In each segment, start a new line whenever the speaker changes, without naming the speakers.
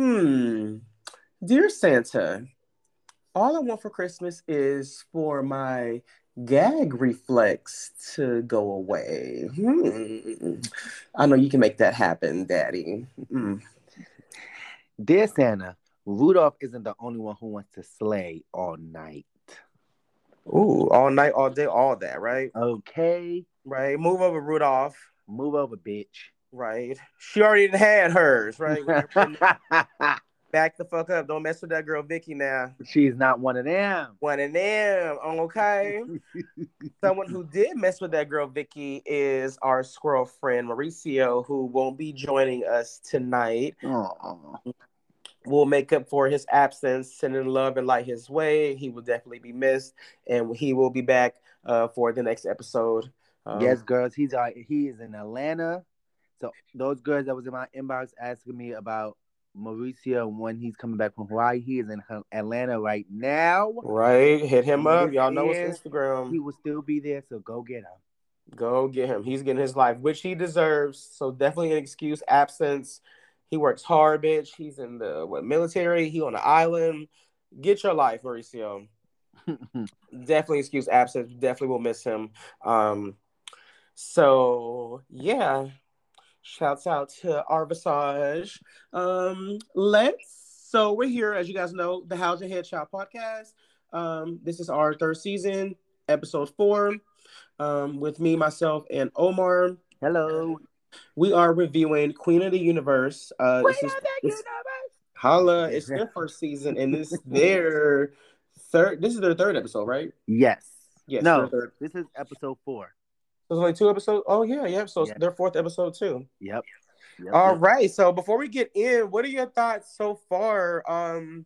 Hmm. Dear Santa, all I want for Christmas is for my gag reflex to go away. Hmm. I know you can make that happen, Daddy. Hmm.
Dear Santa, Rudolph isn't the only one who wants to slay all night.
Ooh, all night, all day, all that, right?
Okay.
Right. Move over, Rudolph.
Move over, bitch.
Right. She already had hers, right? Back the fuck up. Don't mess with that girl Vicky now.
She's not one of them.
One of them. Okay. Someone who did mess with that girl Vicky is our squirrel friend Mauricio, who won't be joining us tonight.
Aw.
We'll make up for his absence, sending love and light his way. He will definitely be missed, and he will be back uh, for the next episode. Um,
yes, girls. He's uh, he is in Atlanta. So those girls that was in my inbox asking me about Mauricio when he's coming back from Hawaii, he is in Atlanta right now.
Right. Hit him up. Y'all know his. Instagram.
He will still be there, so go get him.
Go get him. He's getting his life, which he deserves. So definitely an excuse absence. He works hard, bitch. He's in the what military. He on the island. Get your life, Mauricio. Definitely excuse absence. Definitely will miss him. Um, so yeah. Shouts out to Arvisage. Um, let's so we're here, as you guys know, the How's Your Head Headshot podcast. Um, this is our third season, episode four. Um, with me, myself, and Omar.
Hello.
We are reviewing Queen of the Universe. Uh, this is, this- Holla, it's their first season, and this their third. This is their third episode, right?
Yes.
Yes.
No, this is episode four.
There's only two episodes. Oh yeah, yeah. So their fourth episode too.
Yep. Yep,
All
yep.
right. So before we get in, what are your thoughts so far um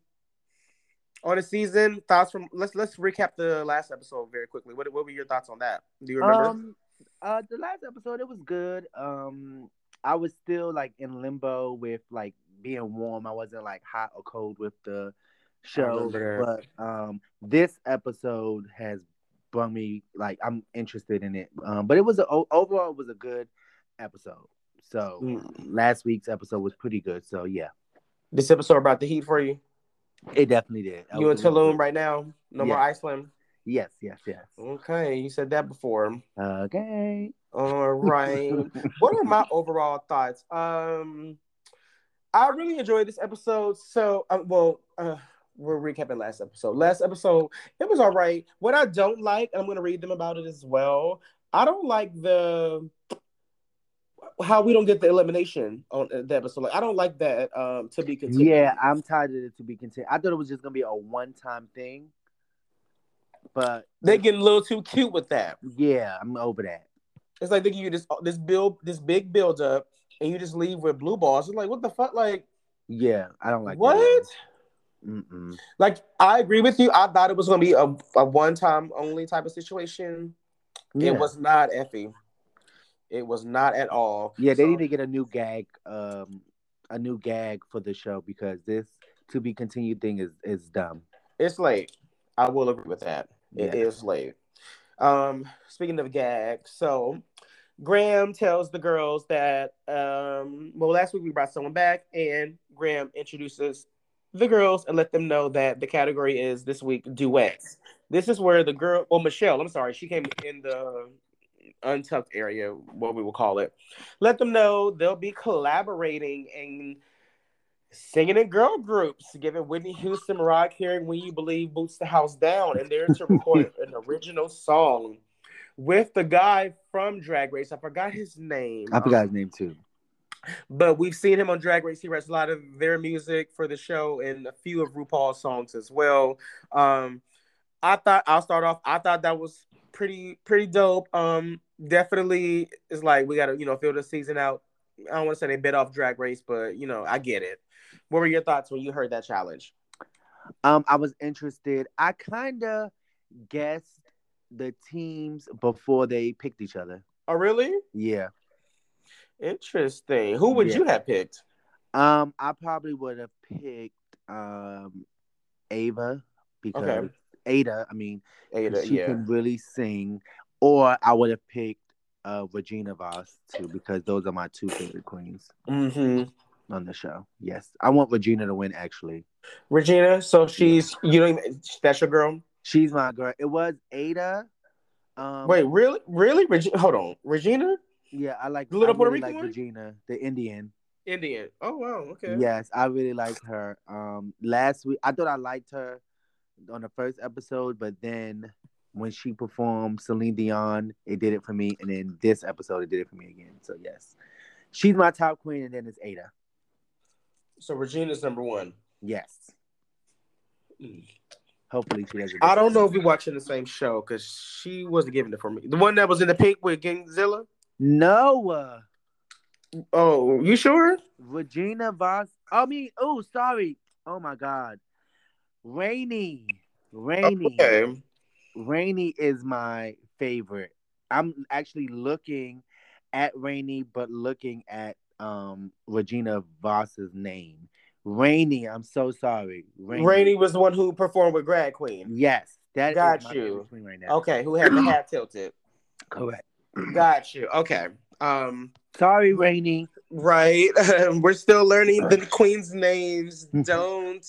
on the season? Thoughts from let's let's recap the last episode very quickly. What what were your thoughts on that? Do you remember?
Um, uh, the last episode it was good. Um, I was still like in limbo with like being warm. I wasn't like hot or cold with the show, but um, this episode has brought me like I'm interested in it. Um, but it was a, overall it was a good episode. So
Mm.
last week's episode was pretty good. So yeah,
this episode brought the heat for you.
it definitely did.
You in Tulum right now? No more Iceland.
Yes, yes, yes.
Okay, you said that before.
Okay.
All right. what are my overall thoughts? Um, I really enjoyed this episode. So, um, well, uh, we're recapping last episode. Last episode, it was all right. What I don't like, and I'm going to read them about it as well. I don't like the how we don't get the elimination on the episode. Like, I don't like that. Um, to be continued.
Yeah, I'm tired of it to be continued. I thought it was just gonna be a one time thing, but
they getting a little too cute with that.
yeah, I'm over that.
It's like they give you this this build this big build up, and you just leave with blue balls. It's like what the fuck, like
Yeah, I don't like
what?
That. Mm-mm.
Like I agree with you. I thought it was gonna be a, a one time only type of situation.
Yeah.
It was not Effie. It was not at all.
Yeah, they
So,
need to get a new gag, um, a new gag for the show because this to be continued thing is is dumb.
It's late. I will agree with that. It is
Yeah.
late. Um, speaking of gag, so Graham tells the girls that um, well, last week we brought someone back, and Graham introduces the girls and let them know that the category is this week duets. This is where the girl, well, Michelle, I'm sorry, she came in the untucked area, what we will call it. Let them know they'll be collaborating and singing in girl groups, giving Whitney Houston, Mariah Carey, "When You Believe" boots the house down, and they're to record an original song with the guy from Drag Race. I forgot his name.
I forgot his name too.
But we've seen him on Drag Race. He writes a lot of their music for the show and a few of RuPaul's songs as well. Um, I thought I'll start off. I thought that was pretty pretty dope. Um, definitely it's like we got to you know fill the season out. I don't want to say they bit off Drag Race, but you know I get it. What were your thoughts when you heard that challenge?
Um, I was interested. I kind of guessed the teams before they picked each other.
Oh, really?
Yeah.
Interesting. Who would
Yeah.
you have picked?
Um, I probably would have picked um Ava because
Okay.
Ada, I mean,
Ada,
she
yeah.
can really sing. Or I would have picked uh Regina Voss too, because those are my two favorite queens.
hmm
on the show. Yes, I want Regina to win. Actually,
Regina. So she's you know that's your girl.
she's my girl. It was Ada. Um,
Wait, really, really, Regina? Hold on, Regina,
yeah, I like
The little
I
Puerto
really
Rican
like
one?
Regina, the Indian.
Indian. Oh wow, okay.
Yes, I really like her. Um, last week I thought I liked her on the first episode, but then when she performed Celine Dion, it did it for me, and then this episode it did it for me again. So yes, she's my top queen, and then it's Ada.
So Regina's number one.
Yes, hopefully she doesn't.
I don't know if we're watching the same show because she wasn't giving it for me. The one that was in the pink with Gingzilla.
No,
Oh, you sure?
Regina Voss. I mean, oh, sorry. Oh my God, Rainy, Rainy.
Okay.
Rainy is my favorite. I'm actually looking at Rainy, but looking at um Regina Voss's name. Rainy, I'm so sorry.
Rainy was the one who performed with Grag Queen.
Yes, that
Got you.
right now.
Okay, who had the hat tilted.
Correct.
Got you. Okay. Um.
Sorry, Rainy.
Right. We're still learning the queen's names. Don't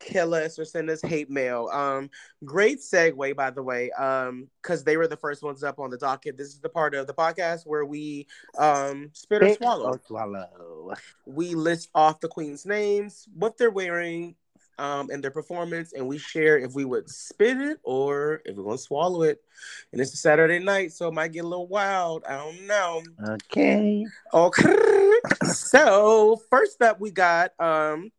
kill us or send us hate mail. Um, great segue, by the way. Um, because they were the first ones up on the docket. This is the part of the podcast where we um spit or swallow.
or swallow.
We list off the queen's names, what they're wearing, um, and their performance, and we share if we would spit it or if we're gonna swallow it. And it's a Saturday night, so it might get a little wild. I don't know.
Okay.
Okay. so first up, we got um,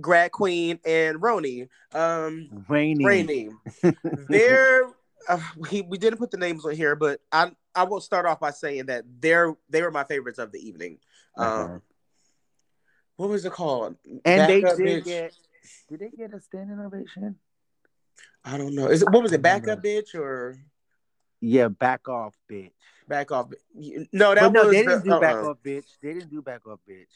Grag Queen and Roni. Um,
Rainy.
Rainy. They're uh, we we didn't put the names on here, but I I will start off by saying that they're they were my favorites of the evening. Um,
Uh-huh.
what was it called?
And they did
Bitch.
get. Did they get a standing ovation?
I don't know. Is it what was it?
Back don't
bitch or
Yeah, back off, bitch.
back off? No, that
But no,
was
they didn't
the-
do back
uh-uh.
off, bitch. They didn't do back off, bitch.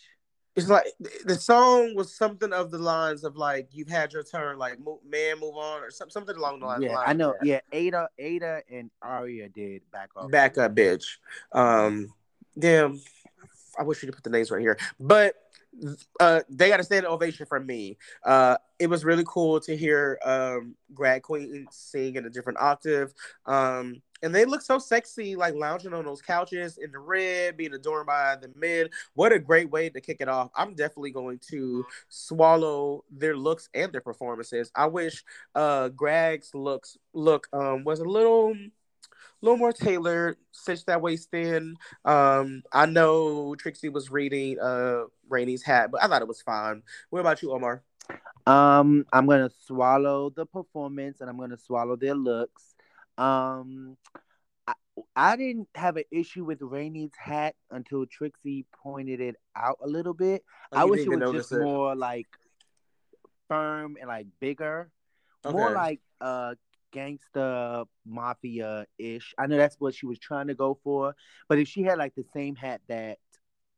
It's like the song was something of the lines of like you've had your turn, like man, move on, or something along the lines.
Yeah,
lines
I know.
that.
Yeah, Ada, Ada, and Aria did back off.
back up, bitch. Um, damn, I wish you could put the names right here, but uh, they got a standing ovation from me. Uh, it was really cool to hear um, Grag Queen sing in a different octave. Um, and they look so sexy, like lounging on those couches in the red, being adorned by the men. What a great way to kick it off! I'm definitely going to swallow their looks and their performances. I wish uh, Greg's looks look um, was a little little more tailored, cinch that waist in. Um, I know Trixie was reading uh Rainy's hat, but I thought it was fine. What about you, Omar?
Um, I'm gonna swallow the performance, and I'm gonna swallow their looks. Um, I, I didn't have an issue with Rainey's hat until Trixie pointed it out a little bit.
Oh,
I wish it was just
it.
more like firm and like bigger,
Okay.
more like uh gangsta mafia ish. I know that's what she was trying to go for, but if she had like the same hat that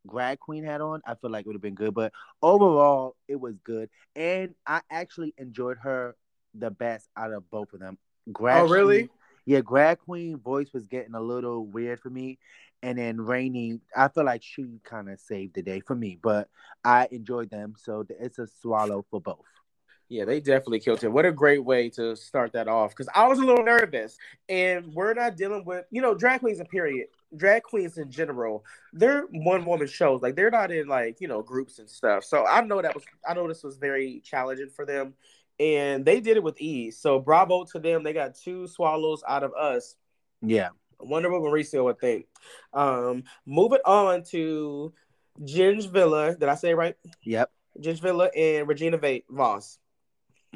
Grag Queen had on, I feel like it would have been good. But overall, it was good, and I actually enjoyed her the best out of both of them. Grad
Oh, really?
Queen- yeah, Grag Queen voice was getting a little weird for me, and then Rainy, I feel like she kind of saved the day for me. But I enjoyed them, so it's a swallow for both.
Yeah, they definitely killed it. What a great way to start that off. Because I was a little nervous, and we're not dealing with you know drag queens. A period. Drag queens in general, they're one woman shows. Like they're not in like you know groups and stuff. So I know that was I know this was very challenging for them, and they did it with ease. So bravo to them. They got two swallows out of us.
Yeah.
I wonder what Mauricio would think. Um, moving on to Gingzilla. Did I say it right?
Yep.
Gingzilla and Regina Va- Voss.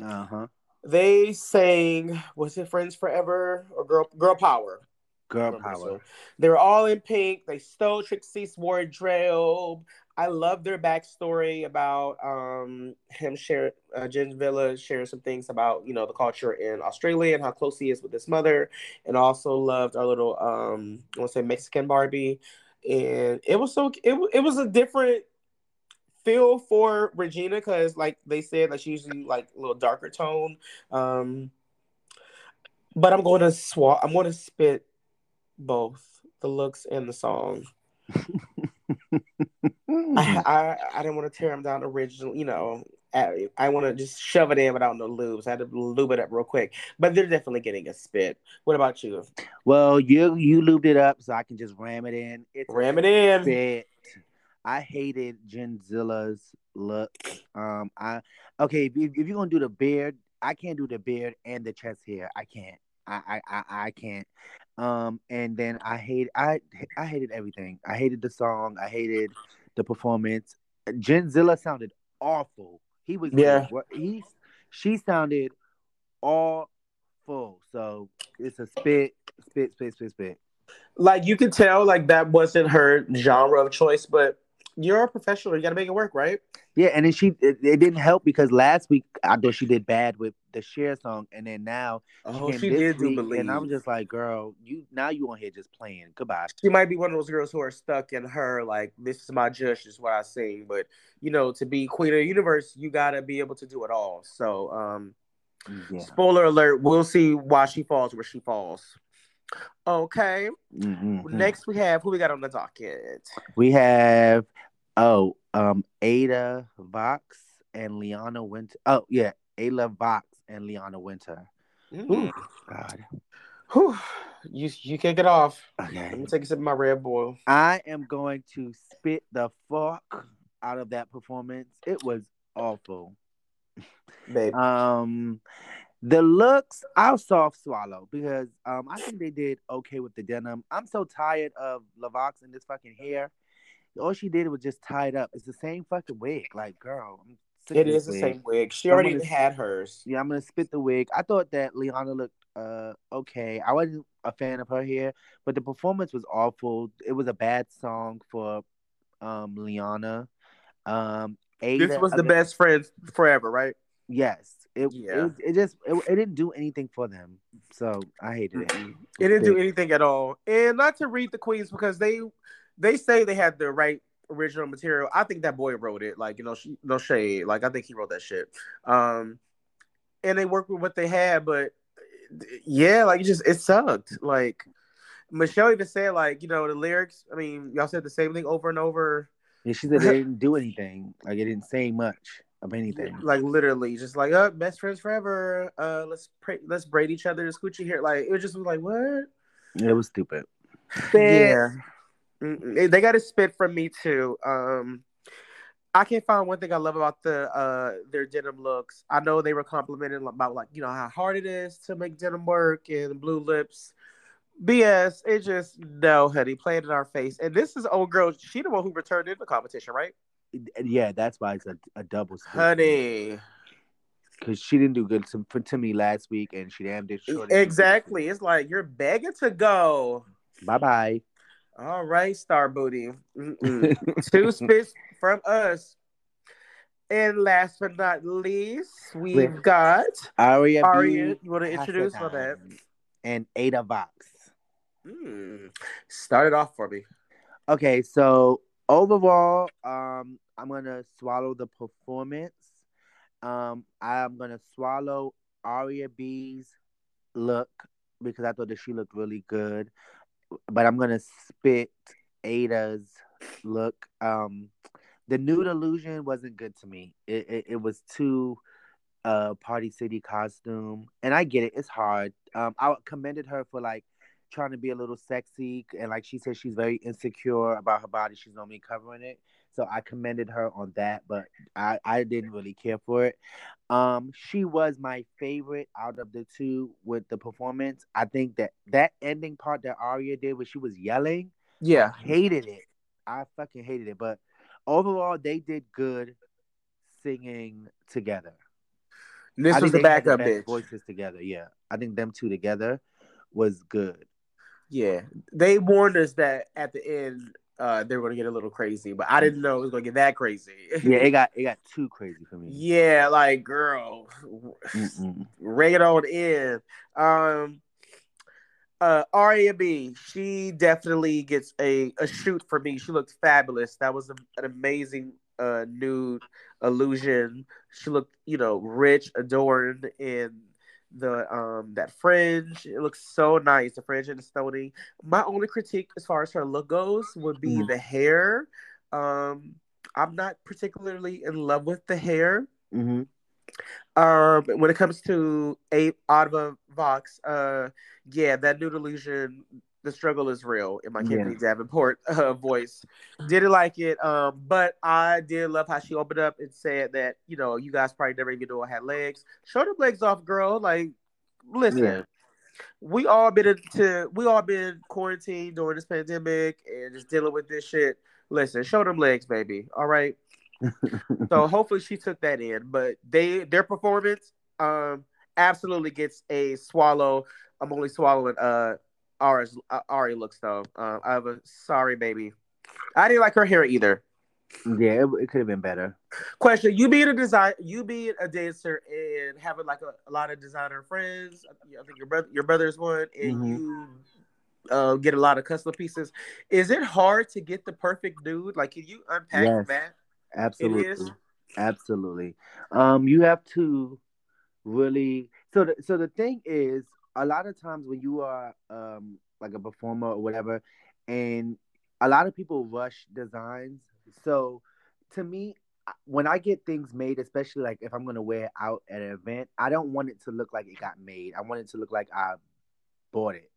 Uh huh.
They sang, was it Friends Forever or Girl Girl Power?
Girl power.
so They were all in pink. They stole Trixie's wardrobe. I love their backstory about um him share uh, Jen Villa sharing some things about you know the culture in Australia and how close he is with his mother, and also loved our little um I want to say Mexican Barbie, and it was so it it was a different feel for Regina because like they said like she's usually like a little darker tone, um, but I'm going to swap. I'm going to spit both the looks and the song. I, I I didn't want to tear them down original, you know. I, I want to just shove it in without no lubes. I had to lube it up real quick, but they're definitely getting a spit. What about you?
well, you you lubed it up, so I can just ram it in. It's
Ram it in.
spit. I hated Gingzilla's look. Um, I okay. If, if you're gonna do the beard, I can't do the beard and the chest hair. I can't. I I I, I can't. Um, and then I hate I I hated everything. I hated the song. I hated the performance. Gingzilla sounded awful. He was
Yeah.
He she sounded awful. So it's a spit, spit, spit, spit, spit.
Like you could tell, like that wasn't her genre of choice, but you're a professional. You got to make it work, right?
Yeah, and then she it, it didn't help because last week I thought she did bad with the Cher song, and then now
Oh,
came
she
this
did do
week,
believe.
and I'm just like, girl, you now you on here just playing. Goodbye.
she might be one of those girls who are stuck in her like this is my judge, is what I sing. But you know, to be queen of the universe, you gotta be able to do it all. So, um,
Yeah.
spoiler alert: we'll see why she falls where she falls. Okay.
Mhm.
Next, we have who we got on the docket.
we have oh um Ada Vox and Leona Winter. Oh yeah, Ada Vox and Leona Winter.
Mm.
God.
Whew. You you can't get off.
Okay.
Let me take a sip of my Red Bull.
I am going to spit the fuck out of that performance. It was awful.
Babe.
Um, the looks I'll soft swallow because um I think they did okay with the denim. I'm so tired of Lavox and this fucking hair. All she did was just tie it up. It's the same fucking wig. Like, girl,
it is the
wig.
same wig. She already
gonna-
had hers.
Yeah, I'm gonna spit the wig. I thought that Leona looked uh okay. I wasn't a fan of her hair, but the performance was awful. It was a bad song for um Leona. Um Ada,
This was the
again-
best friends forever, right?
Yes. It,
Yeah.
it it just it, it didn't do anything for them. So I hated it.
It didn't do anything at all. And not to read the queens because they they say they had the right original material. I think that boy wrote it. Like, you know, sh- no shade. Like I think he wrote that shit. Um and they worked with what they had, but yeah, like it just it sucked. Like Michelle even said, like, you know, the lyrics, I mean, y'all said the same thing over and over.
And she said they didn't do anything. Like it didn't say much of anything.
Like literally, just like, uh, best friends forever. Uh let's pray let's braid each other's coochie hair. Like it was just like, what?
It was stupid.
Yeah. Mm-mm. They got to spit from me too. Um, I can't find one thing I love about the uh their denim looks. I know they were complimenting about like you know how hard it is to make denim work and blue lips. BS. It just no, honey, playing in our face. And this is old girl. She the one who returned in the competition, right?
Yeah, that's why it's a, a double split.
Honey,
Because she didn't do good to, for, to me last week, and she damn did sure
exactly. It's like you're begging to go.
Bye bye.
All right, Star Booty. Two spits from us. And last but not least, we've
Wait.
got
Aria,
Aria.
B.
You want to introduce bad?
Cassadine And Ada Vox.
Mm. Start it off for me.
Okay, so overall, um, I'm gonna swallow the performance. Um, I'm gonna swallow Aria B's look because I thought that she looked really good, but I'm gonna spit Ada's look. Um, the nude illusion wasn't good to me. It it, it was too uh party city costume, and I get it. It's hard. Um, I commended her for like trying to be a little sexy and like she said she's very insecure about her body she's normally covering it so i commended her on that but i i didn't really care for it um she was my favorite out of the two with the performance i think that that ending part that aria did where she was yelling
Yeah.
hated it i fucking hated it but overall they did good singing together
This
I
was the backup
best
bitch.
voices together yeah i think them two together was good
Yeah. They warned us that at the end uh they were gonna get a little crazy, but I didn't know it was gonna get that crazy.
yeah, it got it got too crazy for me.
yeah, like girl.
Mm-mm.
Ring it on in. Um uh Aria B, she definitely gets a, a shoot for me. She looked fabulous. That was a, an amazing uh nude illusion. She looked, you know, rich, adorned in the um that fringe. It looks so nice, the fringe and the stoning. My only critique as far as her look goes would be
Mhm.
the hair. Um, I'm not particularly in love with the hair.
Mm-hmm.
Um, when it comes to a Ada Vox, uh, yeah, that nude illusion, the struggle is real in my
Yeah.
Kimberly Davenport uh, voice. Didn't like it, um, but I did love how she opened up and said that you know you guys probably never even knew I had legs. Show them legs off, girl. Like, listen,
Yeah.
we all been into we all been quarantined during this pandemic and just dealing with this shit. Listen, show them legs, baby. All right. so hopefully she took that in, but they their performance um absolutely gets a swallow. I'm only swallowing uh Ari's uh, Ari looks though. Uh, I have a sorry baby. I didn't like her hair either.
Yeah, it, it could have been better.
Question: You being a design, you being a dancer and having like a, a lot of designer friends. I think your brother, your brother's one, and
Mhm.
you uh, get a lot of custom pieces. Is it hard to get the perfect dude? Like, can you unpack
Yes.
that?
Absolutely.
is?
Absolutely. Um, you have to really so the so the thing is a lot of times when you are um like a performer or whatever, and a lot of people rush designs. So to me, when I get things made, especially like if I'm gonna wear it out at an event, I don't want it to look like it got made. I want it to look like I bought it.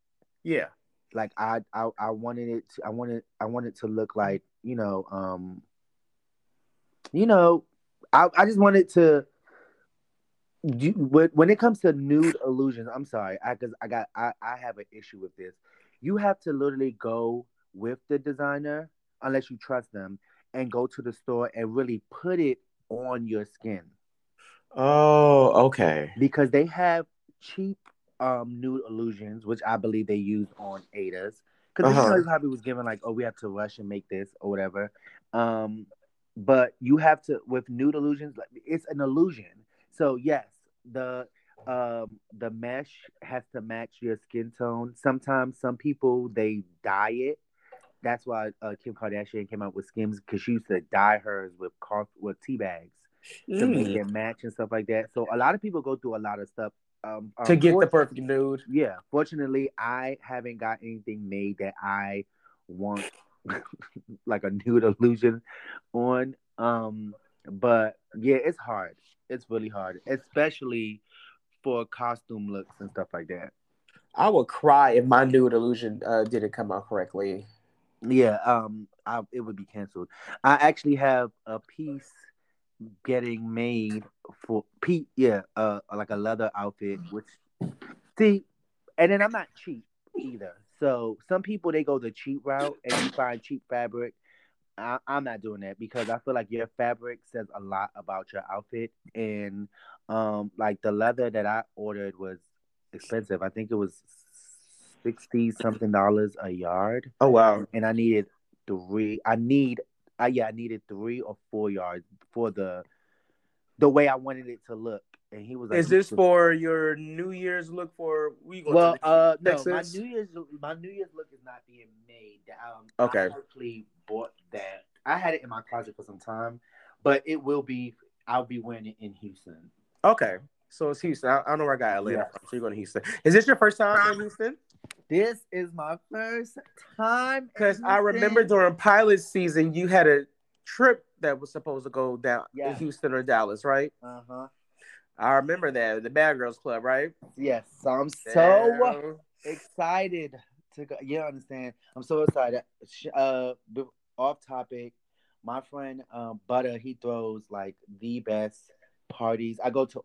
Yeah.
like I, I I wanted it to, I wanted I wanted to look like you know um you know I I just wanted to you, when when it comes to nude illusions I'm sorry I because I got I I have an issue with this you have to literally go with the designer unless you trust them and go to the store and really put it on your skin
Oh, okay.
because they have cheap um nude illusions, which I believe they use on Ada's. Because
Uh-huh.
he probably was given like, oh, we have to rush and make this or whatever. Um, but you have to with nude illusions, like it's an illusion. So yes, the um the mesh has to match your skin tone. Sometimes some people they dye it. That's why uh, Kim Kardashian came out with Skims because she used to dye hers with cough with tea bags to make
Mm.
it match and stuff like that. So a lot of people go through a lot of stuff um,
To get the perfect nude.
yeah. Fortunately, I haven't got anything made that I want like a nude illusion on. Um, but yeah, it's hard. It's really hard, especially for costume looks and stuff like that.
I would cry if my nude illusion uh, didn't come out correctly.
Yeah, um, I, it would be canceled. I actually have a piece getting made for Pete. Yeah, uh, like a leather outfit. Which, see, and then I'm not cheap either. So some people they go the cheap route and you find cheap fabric. I, I'm not doing that because I feel like your fabric says a lot about your outfit, and um, like the leather that I ordered was expensive. I think it was sixty something dollars a yard
Oh wow.
and I needed three. I need, I yeah, I needed three or four yards for the the way I wanted it to look. And he was like,
Is this for your New Year's look for we going
Well,
to
uh, no, my New Year's my New Year's look is not being made. Um,
Okay.
I actually bought that. I had it in my closet for some time, but it will be. I'll be wearing it in Houston.
Okay. So it's Houston. I, I don't know where I got Atlanta
Yeah.
from. So you're going to Houston. Is this your first time in Houston?
This is my first time
Because I remember during pilot season, you had a trip that was supposed to go down
Yeah.
in Houston or Dallas, right?
Uh huh.
I remember that. The Bad Girls Club, right?
Yes, So I'm so.
Damn.
excited to go. You understand? I'm so excited. Uh, off topic. My friend um, Butter, he throws like the best parties. I go to.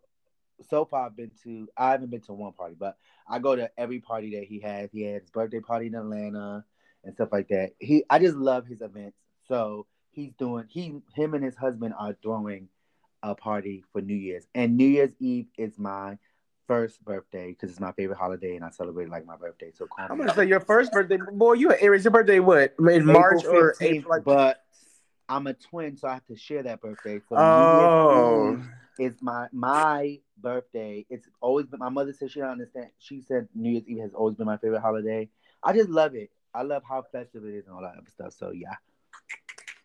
So far, I've been to. I haven't been to one party, but I go to every party that he has. He had his birthday party in Atlanta and stuff like that. He, I just love his events. So he's doing. He, him, and his husband are throwing a party for New Year's, and New Year's Eve is my first birthday because it's my favorite holiday and I celebrate like my birthday. So call
I'm gonna say your first birthday, boy. You an Aries. Your birthday what? In
April
March or April? Like,
but I'm a twin, so I have to share that birthday. So
oh,
New Year's Eve is my my birthday. It's always been my mother said she don't understand. She said New Year's Eve has always been my favorite holiday. I just love it. I love how festive it is and all that other stuff. So yeah.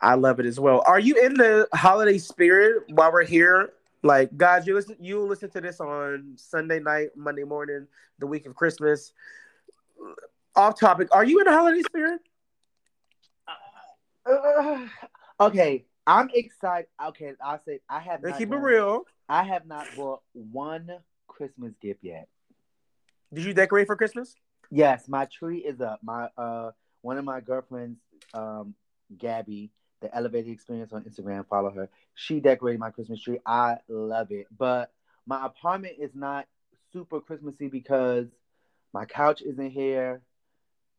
I love it as well. Are you in the holiday spirit while we're here? Like, guys, you listen. You listen to this on Sunday night, Monday morning, the week of Christmas. Off topic. Are you in the holiday spirit?
Uh, Okay, I'm excited. Okay, I'll say I have
Let's
not
keep it real.
I have not bought one Christmas gift yet.
Did you decorate for Christmas?
Yes, my tree is up. My uh one of my girlfriends, um, Gabby, the Elevated Experience on Instagram, follow her. She decorated my Christmas tree. I love it. But my apartment is not super Christmassy because my couch isn't here.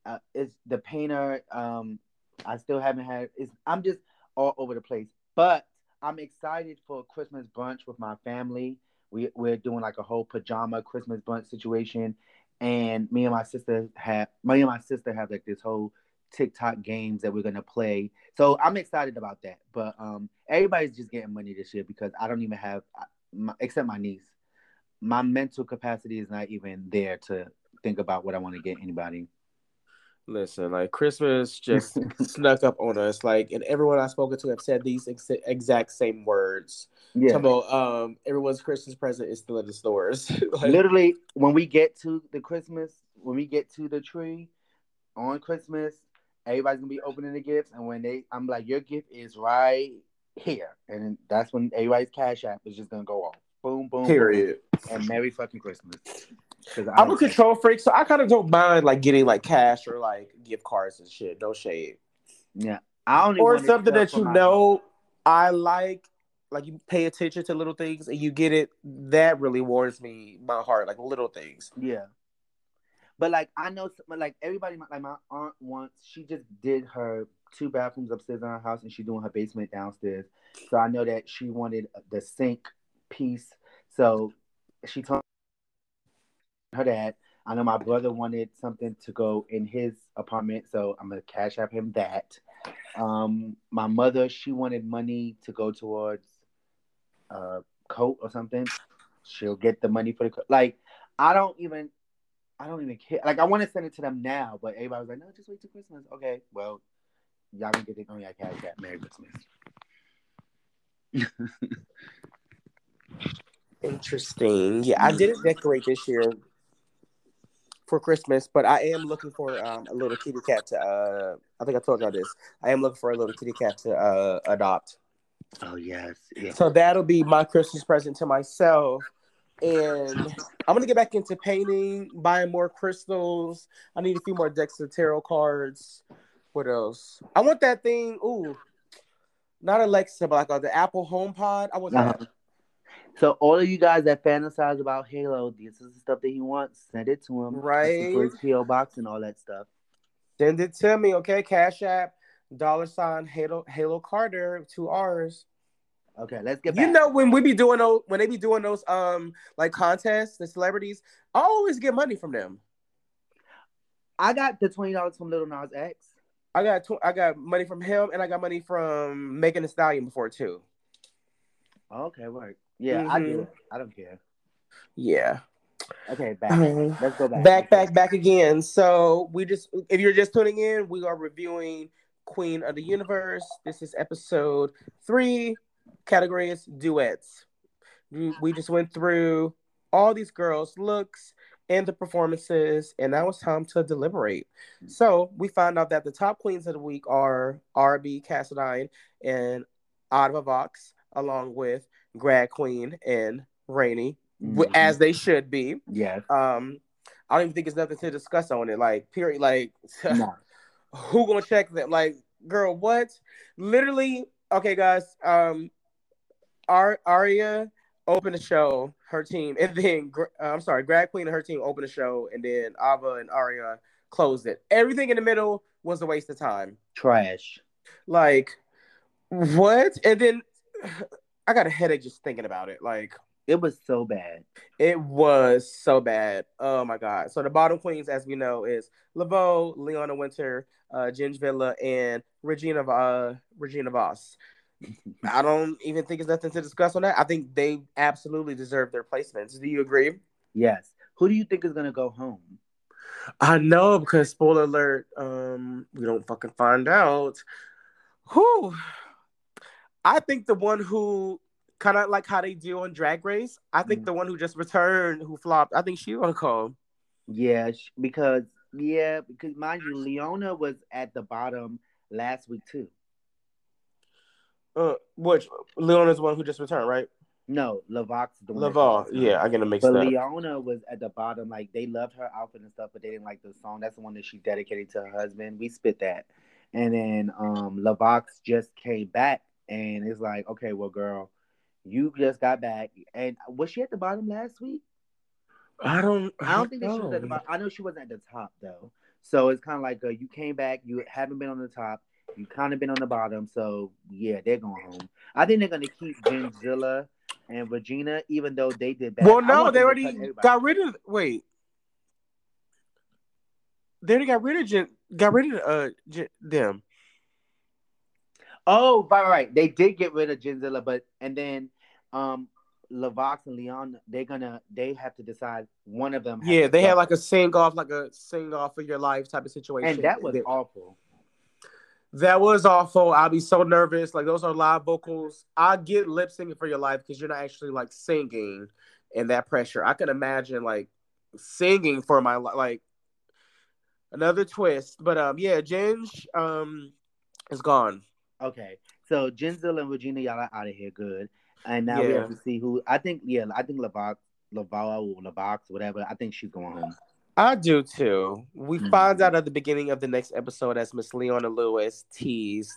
Uh, it's the painter. Um, I still haven't had. It's I'm just all over the place. But I'm excited for Christmas brunch with my family. We we're doing like a whole pajama Christmas brunch situation, and me and my sister have me and my sister have like this whole TikTok games that we're gonna play. So I'm excited about that. But um, everybody's just getting money this year because I don't even have, my, except my niece. My mental capacity is not even there to think about what I want to get anybody.
Listen, like Christmas just snuck up on us. Like, and everyone I've spoken to have said these ex- exact same words.
Yeah.
About um, everyone's Christmas present is still in the stores. like,
Literally, when we get to the Christmas, when we get to the tree on Christmas, everybody's gonna be opening the gifts, and when they, I'm like, your gift is right here, and that's when everybody's cash app is just gonna go off. Boom, boom,
period.
boom, and Merry fucking Christmas.
I'm a
don't-
control freak, so I kind of don't mind like getting like cash or like gift cards and shit. No shade.
Yeah, I don't.
or something that you know I like. Like you pay attention to little things and you get it. That really warms me my heart. Like little things.
Yeah. But like I know, like everybody, like my aunt once, she just did her two bathrooms upstairs in her house, and she's doing her basement downstairs. So I know that she wanted the sink piece. So she told her that. I know my brother wanted something to go in his apartment, so I'm gonna cash app him that. Um, my mother, she wanted money to go towards a coat or something. She'll get the money for the coat. Like I don't even I don't even care. Like I want to send it to them now, but everybody was like, "No, just wait till Christmas." Okay, well, y'all can get it on your cash app. Merry Christmas.
Interesting. Yeah, I didn't decorate this year for Christmas, but I am looking for um, a little kitty cat to. Uh, I think I told y'all this. I am looking for a little kitty cat to uh, adopt.
Oh yes, yes.
So that'll be my Christmas present to myself. And I'm gonna get back into painting, buying more crystals. I need a few more decks of tarot cards. What else? I want that thing. Ooh, not Alexa, but like uh, the Apple HomePod. I want that.
Uh-huh. So all of you guys that fantasize about Halo, this is the stuff that he wants. Send it to him.
Right.
For his PO box and all that stuff.
Send it to me, okay? Cash App, dollar sign Halo Halo Carter, two R's.
Okay, let's get back.
You know when we be doing those when they be doing those um like contests, the celebrities, I always get money from them.
I got the twenty dollars from Lil Nas X.
I got tw- I got money from him and I got money from Megan Thee Stallion before too.
Okay, work. Yeah, I do. I don't care.
Yeah.
Okay, back. Let's go back.
Back, back, back again. So we just if you're just tuning in, we are reviewing Queen of the Universe. This is episode three. Category is duets. We just went through all these girls' looks and the performances, and now it's time to deliberate. So we found out that the top queens of the week are RB Cassadine and Ada Vox, along with Grag Queen and Rainy, w
Mhm.
as they should be.
Yeah.
Um, I don't even think there's nothing to discuss on it. Like, period. Like,
No.
who gonna check them? Like, girl, what? Literally, okay, guys. Um, Ar- Aria opened the show, her team, and then uh, I'm sorry, Grag Queen and her team opened the show, and then Ava and Aria closed it. Everything in the middle was a waste of time.
Trash.
Like, what? And then I got a headache just thinking about it. Like,
It was so bad.
it was so bad. Oh my god. So the bottom queens, as we know, is Laveau, Leona Winter, uh, Gingzilla, and Regina uh, Regina Voss. I don't even think it's nothing to discuss on that. I think they absolutely deserve their placements. Do you agree?
Yes. Who do you think is gonna go home?
I know because spoiler alert, um, we don't fucking find out. Who? I think the one who kind of like how they do on Drag Race. I think
Mhm.
the one who just returned, who flopped. I think she gonna call.
Yeah, because yeah, because mind you, Leona was at the bottom last week too.
Uh, which Leona is the one who just returned, right?
No, Lavox is the one. that
Laval.
just returned.
Yeah, I get it mixed
But
up.
Leona was at the bottom. Like they loved her outfit and stuff, but they didn't like the song. That's the one that she dedicated to her husband. We spit that, and then um Lavox just came back, and it's like, okay, well, girl, you just got back, and was she at the bottom last week?
I don't.
I don't think that she was at the bottom. I know she wasn't at the top though. So it's kind of like uh, you came back, you haven't been on the top, you kind of been on the bottom. So yeah, they're going home. I think they're gonna keep Gingzilla and Regina, even though they did bad.
Well, no, they already got rid of. Wait, they already got rid of Jen, got rid of uh Jen, them.
Oh, right, right. They did get rid of Gingzilla, but and then um Lavox and Leon, they're gonna they have to decide one of them.
Yeah,
to
they had like a sing off, like a sing off of your life type of situation.
and that was awful.
That was awful. I'll be so nervous. Like those are live vocals. I get lip singing for your life because you're not actually like singing and that pressure. I can imagine like singing for my li- like another twist. But um yeah, Ginge um is gone.
Okay, so Gingzilla and Regina, y'all are out of here, good. And now we have to see who. I think, yeah, I think Lavox, Laval or Lavox, whatever. I think she's going home.
I do too. We
Mhm.
find out at the beginning of the next episode as Miss Leona Lewis teased.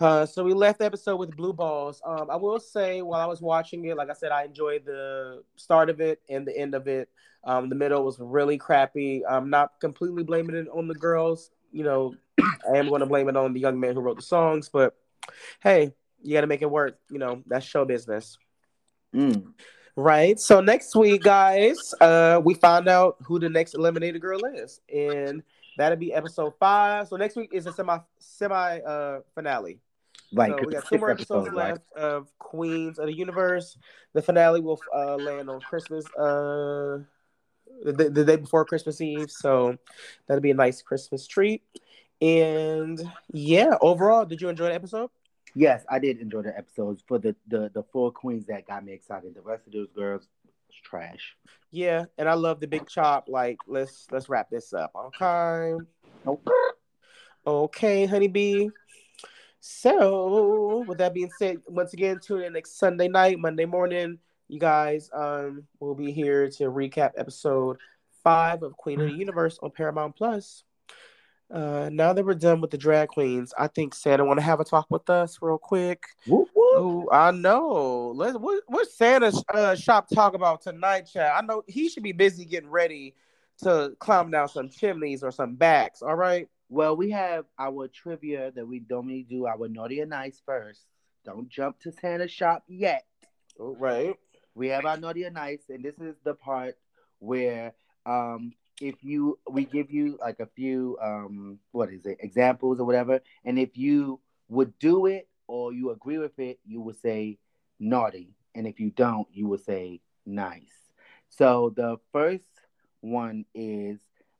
Uh, so we left the episode with blue balls. Um, I will say while I was watching it, like I said, I enjoyed the start of it and the end of it. Um, the middle was really crappy. I'm not completely blaming it on the girls. You know, I am going to blame it on the young man who wrote the songs. But hey, you got to make it work. You know, that's show business.
Mm.
Right. So next week, guys, uh, we find out who the next eliminated girl is, and that'll be episode five. So next week is a semi semi uh finale.
Right,
so we got two more episodes
episodes, right?
left of Queens of the Universe. The finale will uh, land on Christmas, uh, the, the day before Christmas Eve. So that'll be a nice Christmas treat. And yeah, overall, did you enjoy the episode?
Yes, I did enjoy the episodes for the the the four queens that got me excited. The rest of those girls was trash.
Yeah, and I love the big chop. Like, let's let's wrap this up. Okay.
Nope.
Okay, honeybee. So, with that being said, once again, tune in next Sunday night, Monday morning. You guys, um, will be here to recap episode five of Queen of the Universe on Paramount Plus. Uh, now that we're done with the drag queens, I think Santa want to have a talk with us real quick.
Whoop, whoop.
Oh, I know. Let's what what's Santa's uh, shop talk about tonight, Chad? I know he should be busy getting ready to climb down some chimneys or some backs. All right.
Well, we have our trivia that we normally do. Our naughty and nice first. Don't jump to Santa's shop yet.
All right.
we have our naughty and nice, and this is the part where um if you we give you like a few um what is it examples or whatever, and if you would do it or you agree with it, you would say naughty, and if you don't, you would say nice. So the first one is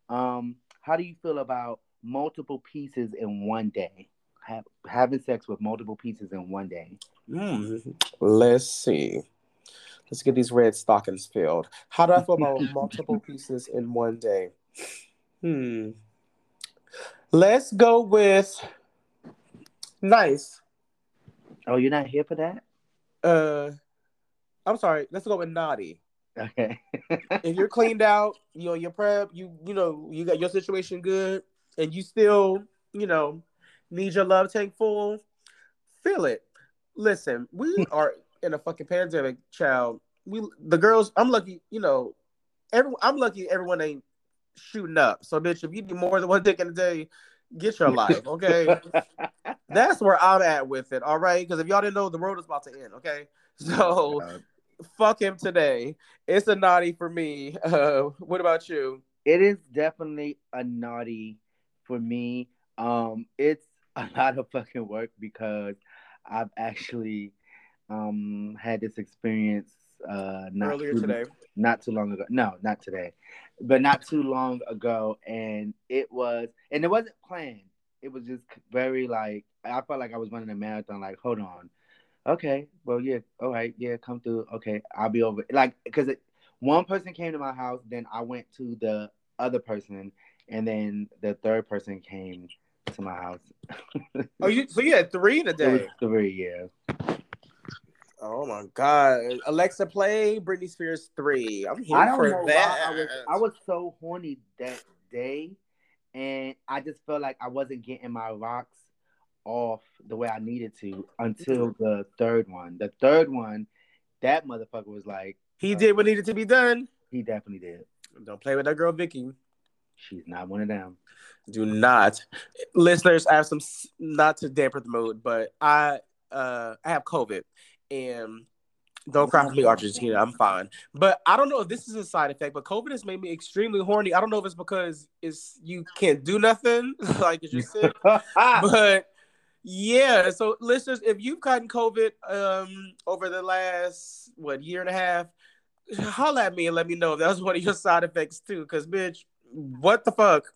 um how do you feel about multiple pieces in one day? Having sex with multiple pieces in one day.
Mm, let's see. Let's get these red stockings filled. How do I feel about multiple pieces in one day? Hmm. Let's go with nice.
Oh, you're not here for that?
Uh, I'm sorry. Let's go with naughty.
Okay.
if you're cleaned out, you know your prep, you you know you got your situation good, and you still you know need your love tank full, fill it. Listen, we are in a fucking pandemic, child. We the girls, I'm lucky, you know, every I'm lucky everyone ain't shooting up. So bitch, if you need more than one dick in a day, get your life, okay? That's where I'm at with it, all right? Because if y'all didn't know, the world is about to end, okay? So
Uh,
fuck him today. It's a naughty for me. Uh, what about you?
it is definitely a naughty for me. Um, it's a lot of fucking work because I've actually um had this experience uh not
Earlier
too,
today.
not too long ago. No, not today, but not too long ago, and it was, and it wasn't planned. It was just very like I felt like I was running a marathon. Like, hold on, okay, well, yeah, all right, yeah, come through. Okay, I'll be over. Like, because one person came to my house, then I went to the other person, and then the third person came to my house.
oh, you so you had three in a day.
three, yeah.
Oh my god. Alexa play Britney Spears three. I'm here
I don't
for
know
that.
why I was I was so horny that day, and I just felt like I wasn't getting my rocks off the way I needed to until the third one. The third one, that motherfucker was like,
he did what needed to be done.
he definitely did.
Don't play with that girl Vicky.
She's not one of them.
Do not. Listeners, I have some not to dampen the mood, but I uh I have COVID and don't cry for me, Argentina. I'm fine. But I don't know if this is a side effect, but COVID has made me extremely horny. I don't know if it's because it's you can't do nothing, like just sick. but yeah, so listeners, if you've gotten COVID um over the last what year and a half, holla at me and let me know if that was one of your side effects too. Cause bitch, what the fuck?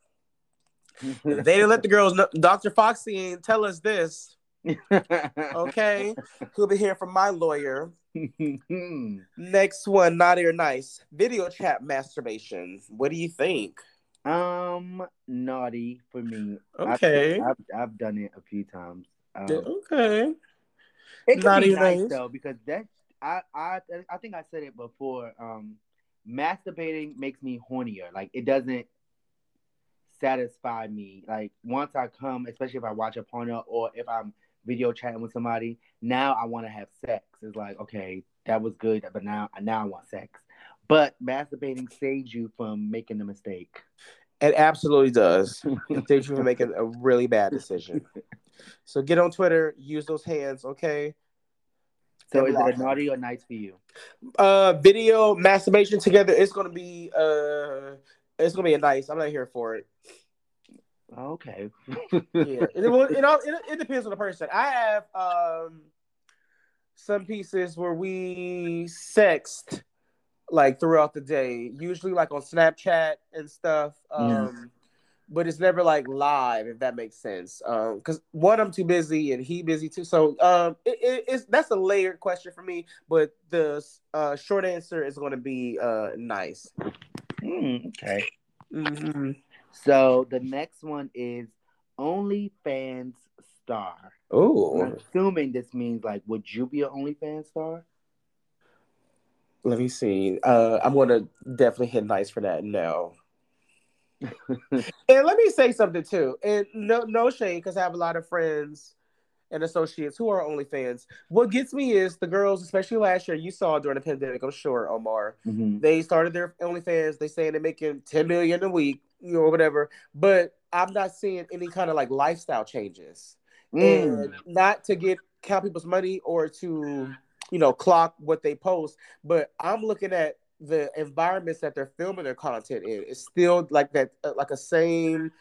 They didn't let the girls know. Dr. Foxy tell us this. Okay. He'll be hearing from my lawyer. Next one, naughty or nice. Video chat masturbation. What do you think?
um, naughty for me. I've-
Okay.
I've, I've, done it a few times. Um,
Okay.
It could
Naughty
be nice
nice?
though because that I I I think I said it before. Um, masturbating makes me hornier. Like it doesn't satisfy me. Like once I come, especially if I watch a porno or if I'm video chatting with somebody, now I want to have sex. It's like okay, that was good, but now now I want sex. But masturbating saves you from making a mistake.
It absolutely does. It saves you from making a really bad decision. So get on Twitter, use those hands, okay?
So is it a naughty or nice for you?
Uh video masturbation together, it's gonna be uh it's gonna be a nice. I'm not here for it.
Okay.
yeah, it, well, it, all, it, it depends on the person. I have um some pieces where we sexed like throughout the day, usually like on Snapchat and stuff. Um,
Yeah.
but it's never like live, if that makes sense. Um, because one, I'm too busy and he busy too. So um, it, it, it's that's a layered question for me. But the uh short answer is going to be uh nice.
Hmm, okay.
Mm-hmm.
So the next one is OnlyFans star.
Oh,
assuming this means like, would you be an OnlyFans star?
let me see. Uh, I'm going to definitely hit nice for that. No. And let me say something too. And no, no shade, because I have a lot of friends and associates who are OnlyFans. What gets me is the girls, especially last year, you saw during the pandemic. I'm sure, Omar.
Mhm.
They started their OnlyFans. They saying they're making 10 million a week, you know, whatever. But I'm not seeing any kind of like lifestyle changes.
Mm.
And not to get count people's money or to, you know, clock what they post, but I'm looking at the environments that they're filming their content in. It's still like that, uh, like a same.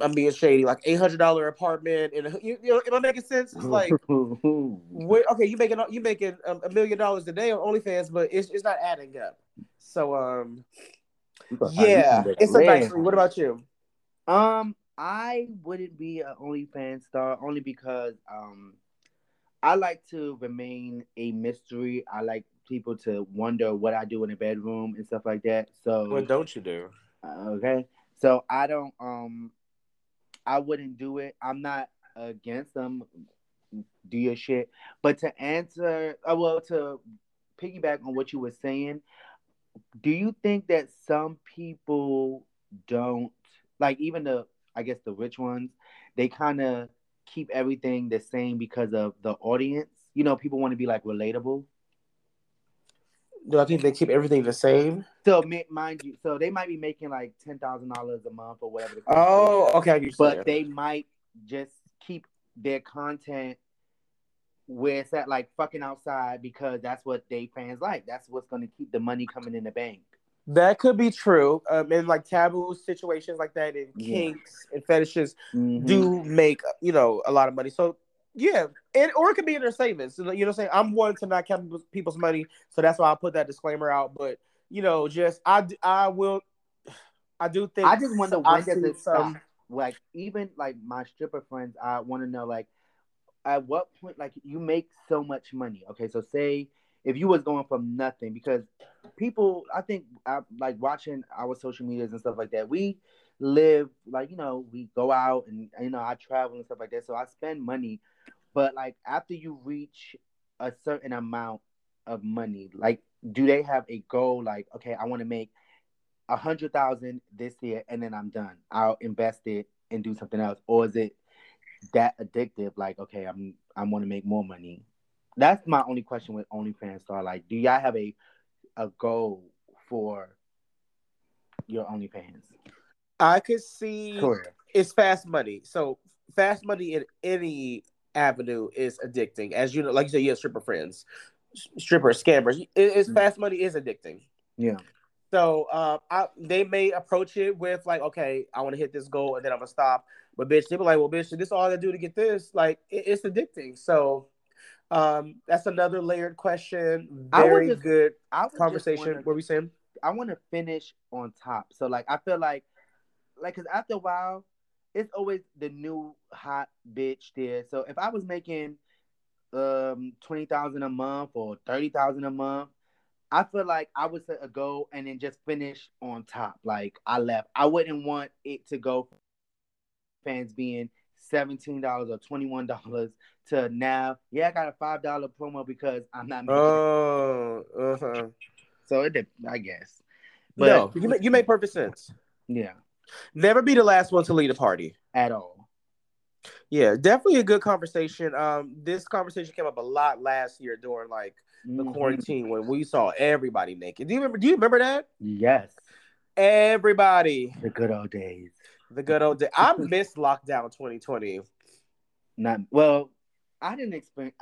I'm being shady, like eight hundred dollar apartment, and you, you know, am I making sense? It's like, wait, okay, you making you making um, a million dollars a day on OnlyFans, but it's it's not adding up. So, um,
You gonna find- you
yeah, it's a
land.
nice. What about you?
Um, I wouldn't be an OnlyFans star only because um, I like to remain a mystery. I like people to wonder what I do in the bedroom and stuff like that. So
What don't you do?
Uh, okay. So I don't um I wouldn't do it. I'm not against them. Do your shit. But to answer uh, well to piggyback on what you were saying, do you think that some people don't like even the I guess the rich ones, they kind of keep everything the same because of the audience? You know, people want to be like relatable.
Do I think they keep everything the same?
So mind you, so they might be making like ten thousand dollars a month or whatever. The case is.
Oh, okay. I get what you're
but they might just keep their content where it's at like fucking outside because that's what they fans like. That's what's gonna keep the money coming in the bank.
That could be true. Um, in like taboo situations like that, and
Yeah.
kinks and fetishes
Mhm.
do make you know a lot of money. So yeah, and or it could be in their savings. You know what I'm saying? I'm one to not count people's- money, so that's why I put that disclaimer out. But you know, just I I will. I do think
I just wonder
I
when does
see
it
some-
stop? Like even like my stripper friends, I want to know like at what point like you make so much money. Okay, so say if you was going from nothing because people I think I like watching our social medias and stuff like that. We live like you know we go out and you know I travel and stuff like that. So I spend money, but like after you reach a certain amount of money, like do they have a goal? Like okay, I want to make a hundred thousand this year and then I'm done. I'll invest it and do something else, or is it that addictive? Like okay, I'm I want to make more money. That's my only question with OnlyFans star. Like, do y'all have a a goal for your OnlyFans?
I could see it's fast money. So fast money in any avenue is addicting. As you know, like you said, you have stripper friends, strippers, scammers. It's mm. fast money is addicting.
Yeah.
So uh, I, they may approach it with like, okay, I want to hit this goal and then I'm gonna stop. But bitch, they be like, well, bitch, this is all I do to get this. Like, it, it's addicting. So um, that's another layered question. Very just, good conversation. Wanna, what we saying?
I want to finish on top. So like, I feel like, like, cause after a while, it's always the new hot bitch there. So if I was making um twenty thousand a month or thirty thousand a month, I feel like I would set a goal and then just finish on top. Like I left. I wouldn't want it to go fans being seventeen dollars or twenty one dollars to now. Yeah, I got a five dollar promo because I'm not.
Making oh, uh-huh.
So it, I guess.
But no, you make, you make perfect sense.
Yeah.
Never be the last one to lead a party
at all.
Yeah, definitely a good conversation. Um, this conversation came up a lot last year during like the mm-hmm. quarantine when we saw everybody naked. Do you remember? Do you remember that?
Yes.
Everybody.
The good old days.
The good old days. I missed lockdown 2020.
Not well. I didn't expect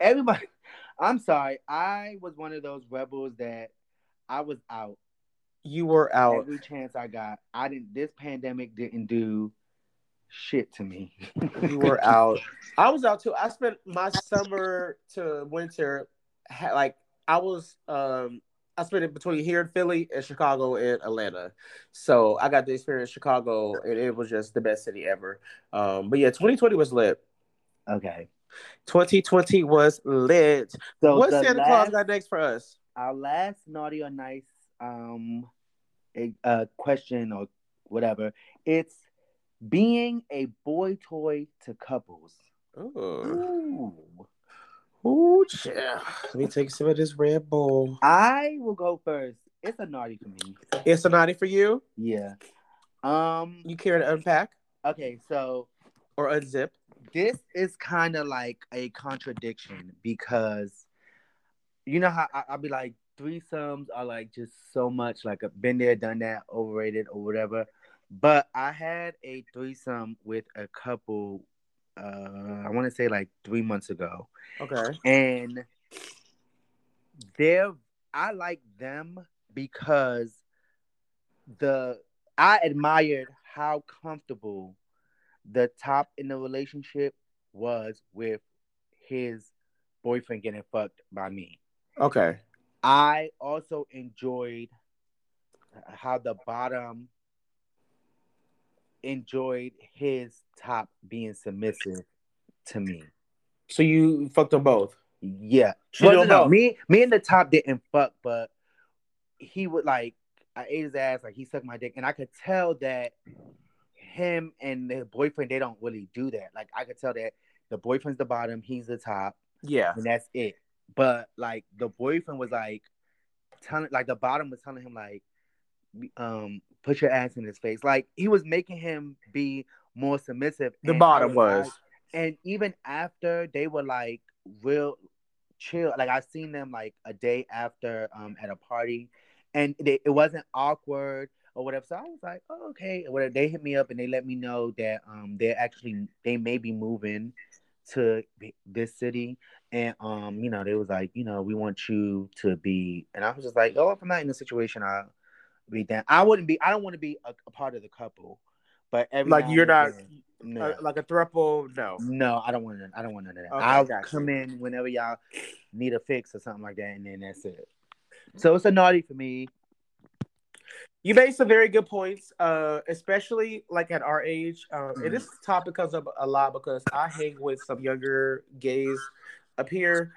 Everybody. I'm sorry. I was one of those rebels that I was out
you were out
every chance I got. I didn't. This pandemic didn't do shit to me.
you were out. I was out too. I spent my summer to winter, like I was. um I spent it between here in Philly and Chicago and Atlanta. So I got to experience Chicago and it was just the best city ever. Um, but yeah, 2020 was lit.
Okay.
2020 was lit. So what Santa last, Claus got next for us?
Our last naughty or nice um a, a question or whatever. It's being a boy toy to couples.
Ooh. Ooh, yeah. Let me take some of this Red Bull.
I will go first. It's a naughty for me.
It's a naughty for you?
Yeah. Um
you care to unpack?
Okay, so
or unzip.
This is kind of like a contradiction because you know how I, will be like, threesomes are like just so much like a been there, done that, overrated or whatever. But I had a threesome with a couple. Uh, I want to say like three months ago.
Okay.
And they're I like them because the I admired how comfortable the top in the relationship was with his boyfriend getting fucked by me.
Okay.
I also enjoyed how the bottom enjoyed his top being submissive to me.
So you fucked them both?
Yeah. Well, no, no, me, me and the top didn't fuck, but he would like I ate his ass, like he sucked my dick, and I could tell that him and the boyfriend they don't really do that. Like I could tell that the boyfriend's the bottom, he's the top.
Yeah.
And that's it. But like the boyfriend was like telling like the bottom was telling him like um put your ass in his face. Like he was making him be more submissive.
The bottom was.
And even after they were like real chill, like I seen them like a day after um at a party and they, it wasn't awkward or whatever. So I was like, oh, okay. Whatever. They hit me up and they let me know that um they're actually they may be moving to this city and um you know they was like you know we want you to be and i was just like oh if i'm not in the situation i'll be down. I wouldn't be i don't want to be a, a, part of the couple but
like you're not then, no. uh, like a throuple no.
No i don't want to i don't want none of that. Okay, i'll come in whenever y'all need a fix or something like that and then that's it. So it's a naughty for me
you made some very good points, uh, especially like at our age. Um, mm-hmm. And this topic comes up a lot because I hang with some younger gays up here,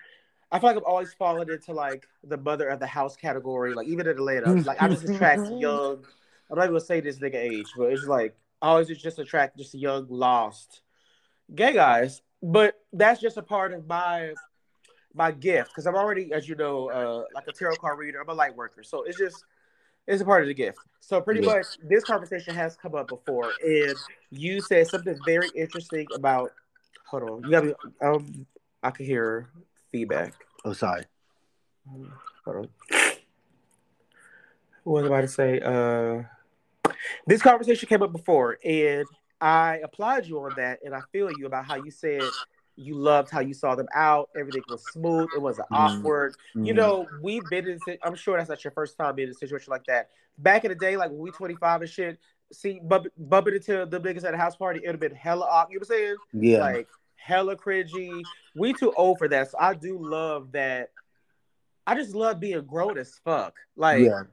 I feel like I'm always falling into like the mother of the house category. Like even in Atlanta, like I just attract young. I'm not even gonna say this nigga age, but it's like I always just attract just young, lost gay guys. But that's just a part of my my gift because I'm already, as you know, uh, like a tarot card reader. I'm a light worker, so it's just it's a part of the gift. So pretty yeah. much, this conversation has come up before, and you said something very interesting about. Hold on, you got me. Um, I can hear feedback.
Oh, sorry.
Hold on. What was I about to say? Uh, this conversation came up before, and I applaud you on that, and I feel you about how you said you loved how you saw them out. Everything was smooth. It wasn't mm-hmm. awkward. Mm-hmm. You know, we've been in. I'm sure that's not your first time being in a situation like that. Back in the day, like when we 25 and shit, see, bump, bumping into the niggas at a house party, it'd have been hella awkward. You know what I'm saying?
Yeah.
Like hella cringy. We too old for that. So I do love that. I just love being grown as fuck. Like, yeah.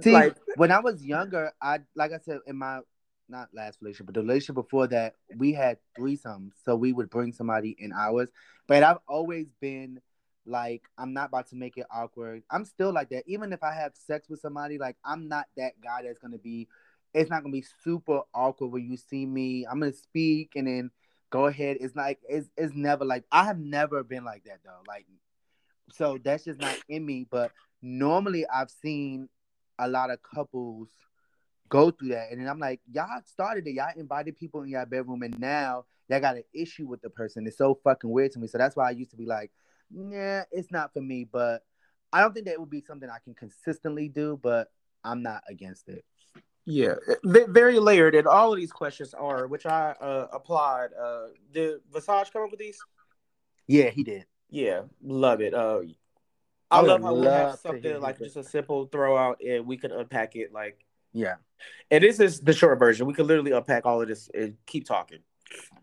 See, like, when I was younger, I like I said in my not last relationship, but the relationship before that, we had threesomes. So we would bring somebody in ours. But I've always been like, I'm not about to make it awkward. I'm still like that. Even if I have sex with somebody, like I'm not that guy that's gonna be it's not gonna be super awkward when you see me. I'm gonna speak and then go ahead. It's like it's it's never like I have never been like that though. Like so that's just not in me. But normally I've seen a lot of couples go through that. And then I'm like, y'all started it. Y'all invited people in your bedroom, and now y'all got an issue with the person. It's so fucking weird to me. So that's why I used to be like, nah, it's not for me. But I don't think that it would be something I can consistently do, but I'm not against it.
Yeah, very layered, and all of these questions are, which I uh, applied. Uh, did Visage come up with these?
Yeah, he did.
Yeah, love it. Uh, I, I love how we have something like just a simple throw out, and we can unpack it like
yeah.
And this is the short version. We could literally unpack all of this and keep talking.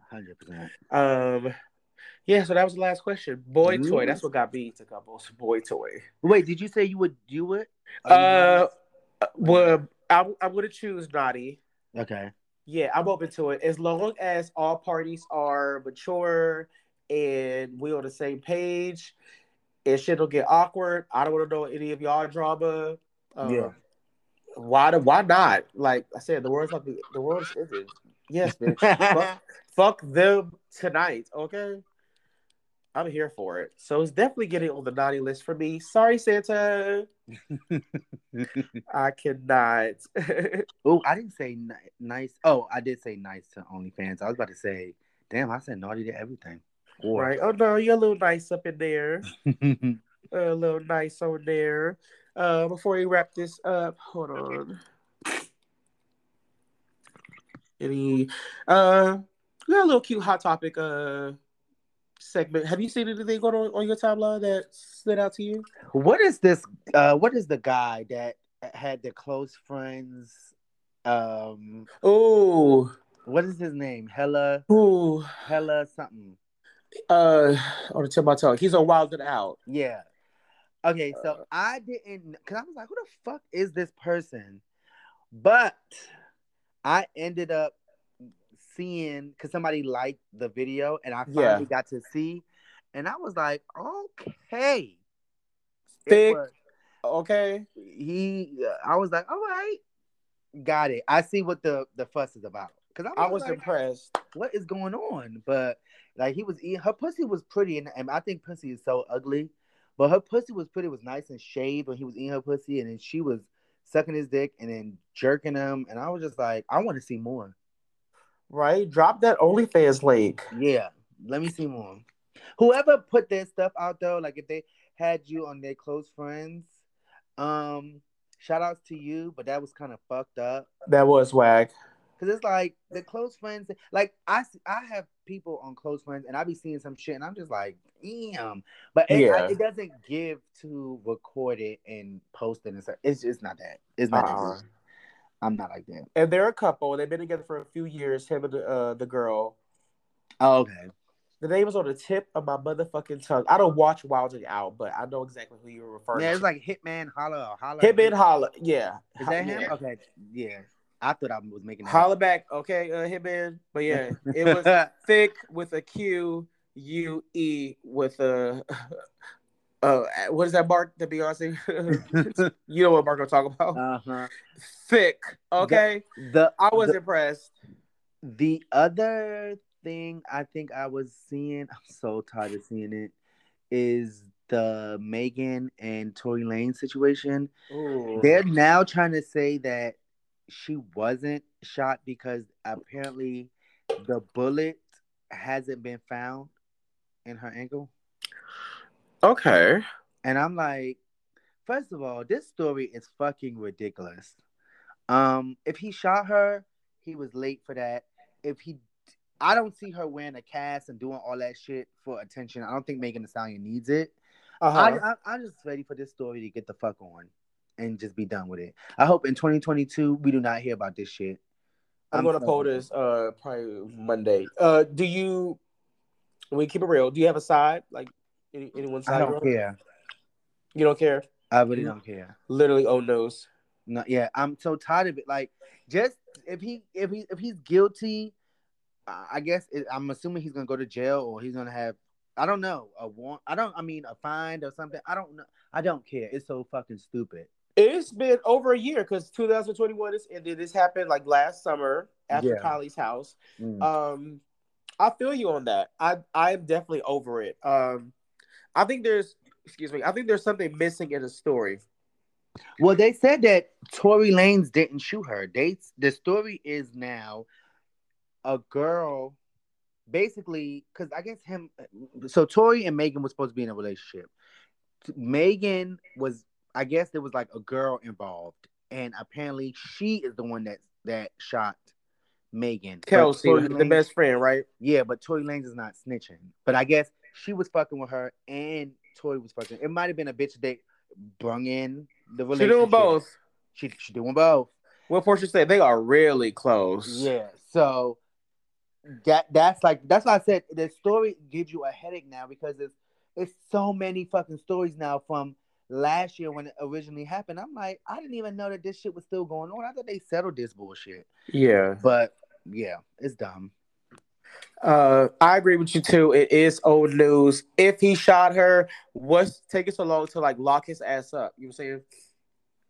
Hundred percent.
Um yeah, so that was the last question. Boy toy. That's what got me to couples. Boy toy.
Wait, did you say you would do it?
Uh, well, I, I would choose naughty.
Okay.
Yeah, I'm open to it as long as all parties are mature and we're on the same page. And shit will get awkward. I don't want to know any of y'all drama. Um, yeah why why not? Like I said, the world's like the world's ended. Yes, bitch. fuck, fuck them tonight, okay? I'm here for it. So it's definitely getting on the naughty list for me. Sorry, Santa. I cannot.
oh, I didn't say ni- nice. Oh, I did say nice to OnlyFans. I was about to say, damn, I said naughty to everything.
Right. Oh no, you're a little nice up in there. a little nice over there. Uh, before we wrap this up, hold on. Any uh we got a little cute hot topic uh segment. Have you seen anything going on on your timeline that stood out to you?
What is this uh what is the guy that had the close friends um
oh
what is his name? Hella
Ooh.
Hella something.
Uh on the tip of my tongue. He's on Wild 'N Out.
Yeah. Okay, so uh, I didn't because I was like, who the fuck is this person? But I ended up seeing because somebody liked the video and I finally yeah. got to see, and I was like, okay,
thick, was, okay.
He, I was like, all right, got it. I see what the the fuss is about because
I was, I was like, impressed.
What is going on? But like he was eating her pussy was pretty, and, and I think pussy is so ugly but her pussy was pretty, was nice and shaved when he was eating her pussy, and then she was sucking his dick and then jerking him, and I was just like, I want to see more.
Right? Drop that OnlyFans link.
Yeah, let me see more. Whoever put their stuff out though, like if they had you on their close friends, um, shout outs to you, but that was kind of fucked up.
That was whack.
Cause it's like the close friends, like I I have people on close friends, and I be seeing some shit, and I'm just like, damn. But it, yeah. I, it doesn't give to record it and post it and stuff. It's just not that. It's not. Uh-uh. That I'm not like that.
And they're a couple. They've been together for a few years. Him and the, uh, the girl.
Oh, okay.
The name is on the tip of my motherfucking tongue. I don't watch Wild 'N Out, but I know exactly who you're referring
yeah,
to.
Yeah, it's like Hitman Holla or Holla.
Hitman Holla. Yeah.
Is that him? Okay. Yeah. I thought I was making.
Holla back, okay, uh, Hitman. But yeah, it was thick with a Q U E with a. Uh, what is that bark that Beyonce? you know what Mark I'm talking about?
Uh-huh.
Thick. Okay.
The, the
I was
the,
impressed.
the other thing I think I was seeing, I'm so tired of seeing it, is the Megan and Tory Lanez situation.
Ooh.
They're now trying to say that she wasn't shot because apparently the bullet hasn't been found in her ankle.
Okay.
And I'm like, first of all, this story is fucking ridiculous. Um, if he shot her, he was late for that. If he I don't see her wearing a cast and doing all that shit for attention. I don't think Megan Thee Stallion needs it.
Uh-huh.
I, I, I'm just ready for this story to get the fuck on and just be done with it. I hope in 2022 we do not hear about this shit.
I'm,
I'm
gonna
so-
poll this uh probably Monday. Uh do you we keep it real, do you have a side? Like any, anyone's side?
I don't care.
You don't care?
I really
Mm.
don't care.
Literally oh knows.
No, yeah, I'm so tired of it. Like, just if he if he if he's guilty, I I guess it, I'm assuming he's gonna go to jail or he's gonna have I don't know a warrant. I don't. I mean a fine or something. I don't know. I don't care. It's so fucking stupid.
It's been over a year because 2021 is ended. This happened like last summer after
Yeah.
Kylie's house.
Mm.
Um, I feel you on that. I I'm definitely over it. Um, I think there's excuse me. I think there's something missing in the story.
Well, they said that Tory Lanez didn't shoot her. They the story is now a girl, basically, because I guess him. So Tory and Megan was supposed to be in a relationship. Megan was, I guess, there was like a girl involved, and apparently she is the one that that shot Megan.
Kelsey, the best friend, right?
Yeah, but Tory Lanez is not snitching. But I guess she was fucking with her, and Tory was fucking. It might have been a bitch they brung in the relationship.
She doing both.
She she doing both.
What Portia said, they are really close.
Yeah. So that that's like that's why I said the story gives you a headache now because it's it's so many fucking stories now from last year when it originally happened. I'm like, I didn't even know that this shit was still going on. I thought they settled this bullshit.
Yeah.
But yeah, it's dumb.
Uh, I agree with you too. It is old news. If he shot her, what's taking so long to like lock his ass up? You know what I'm saying?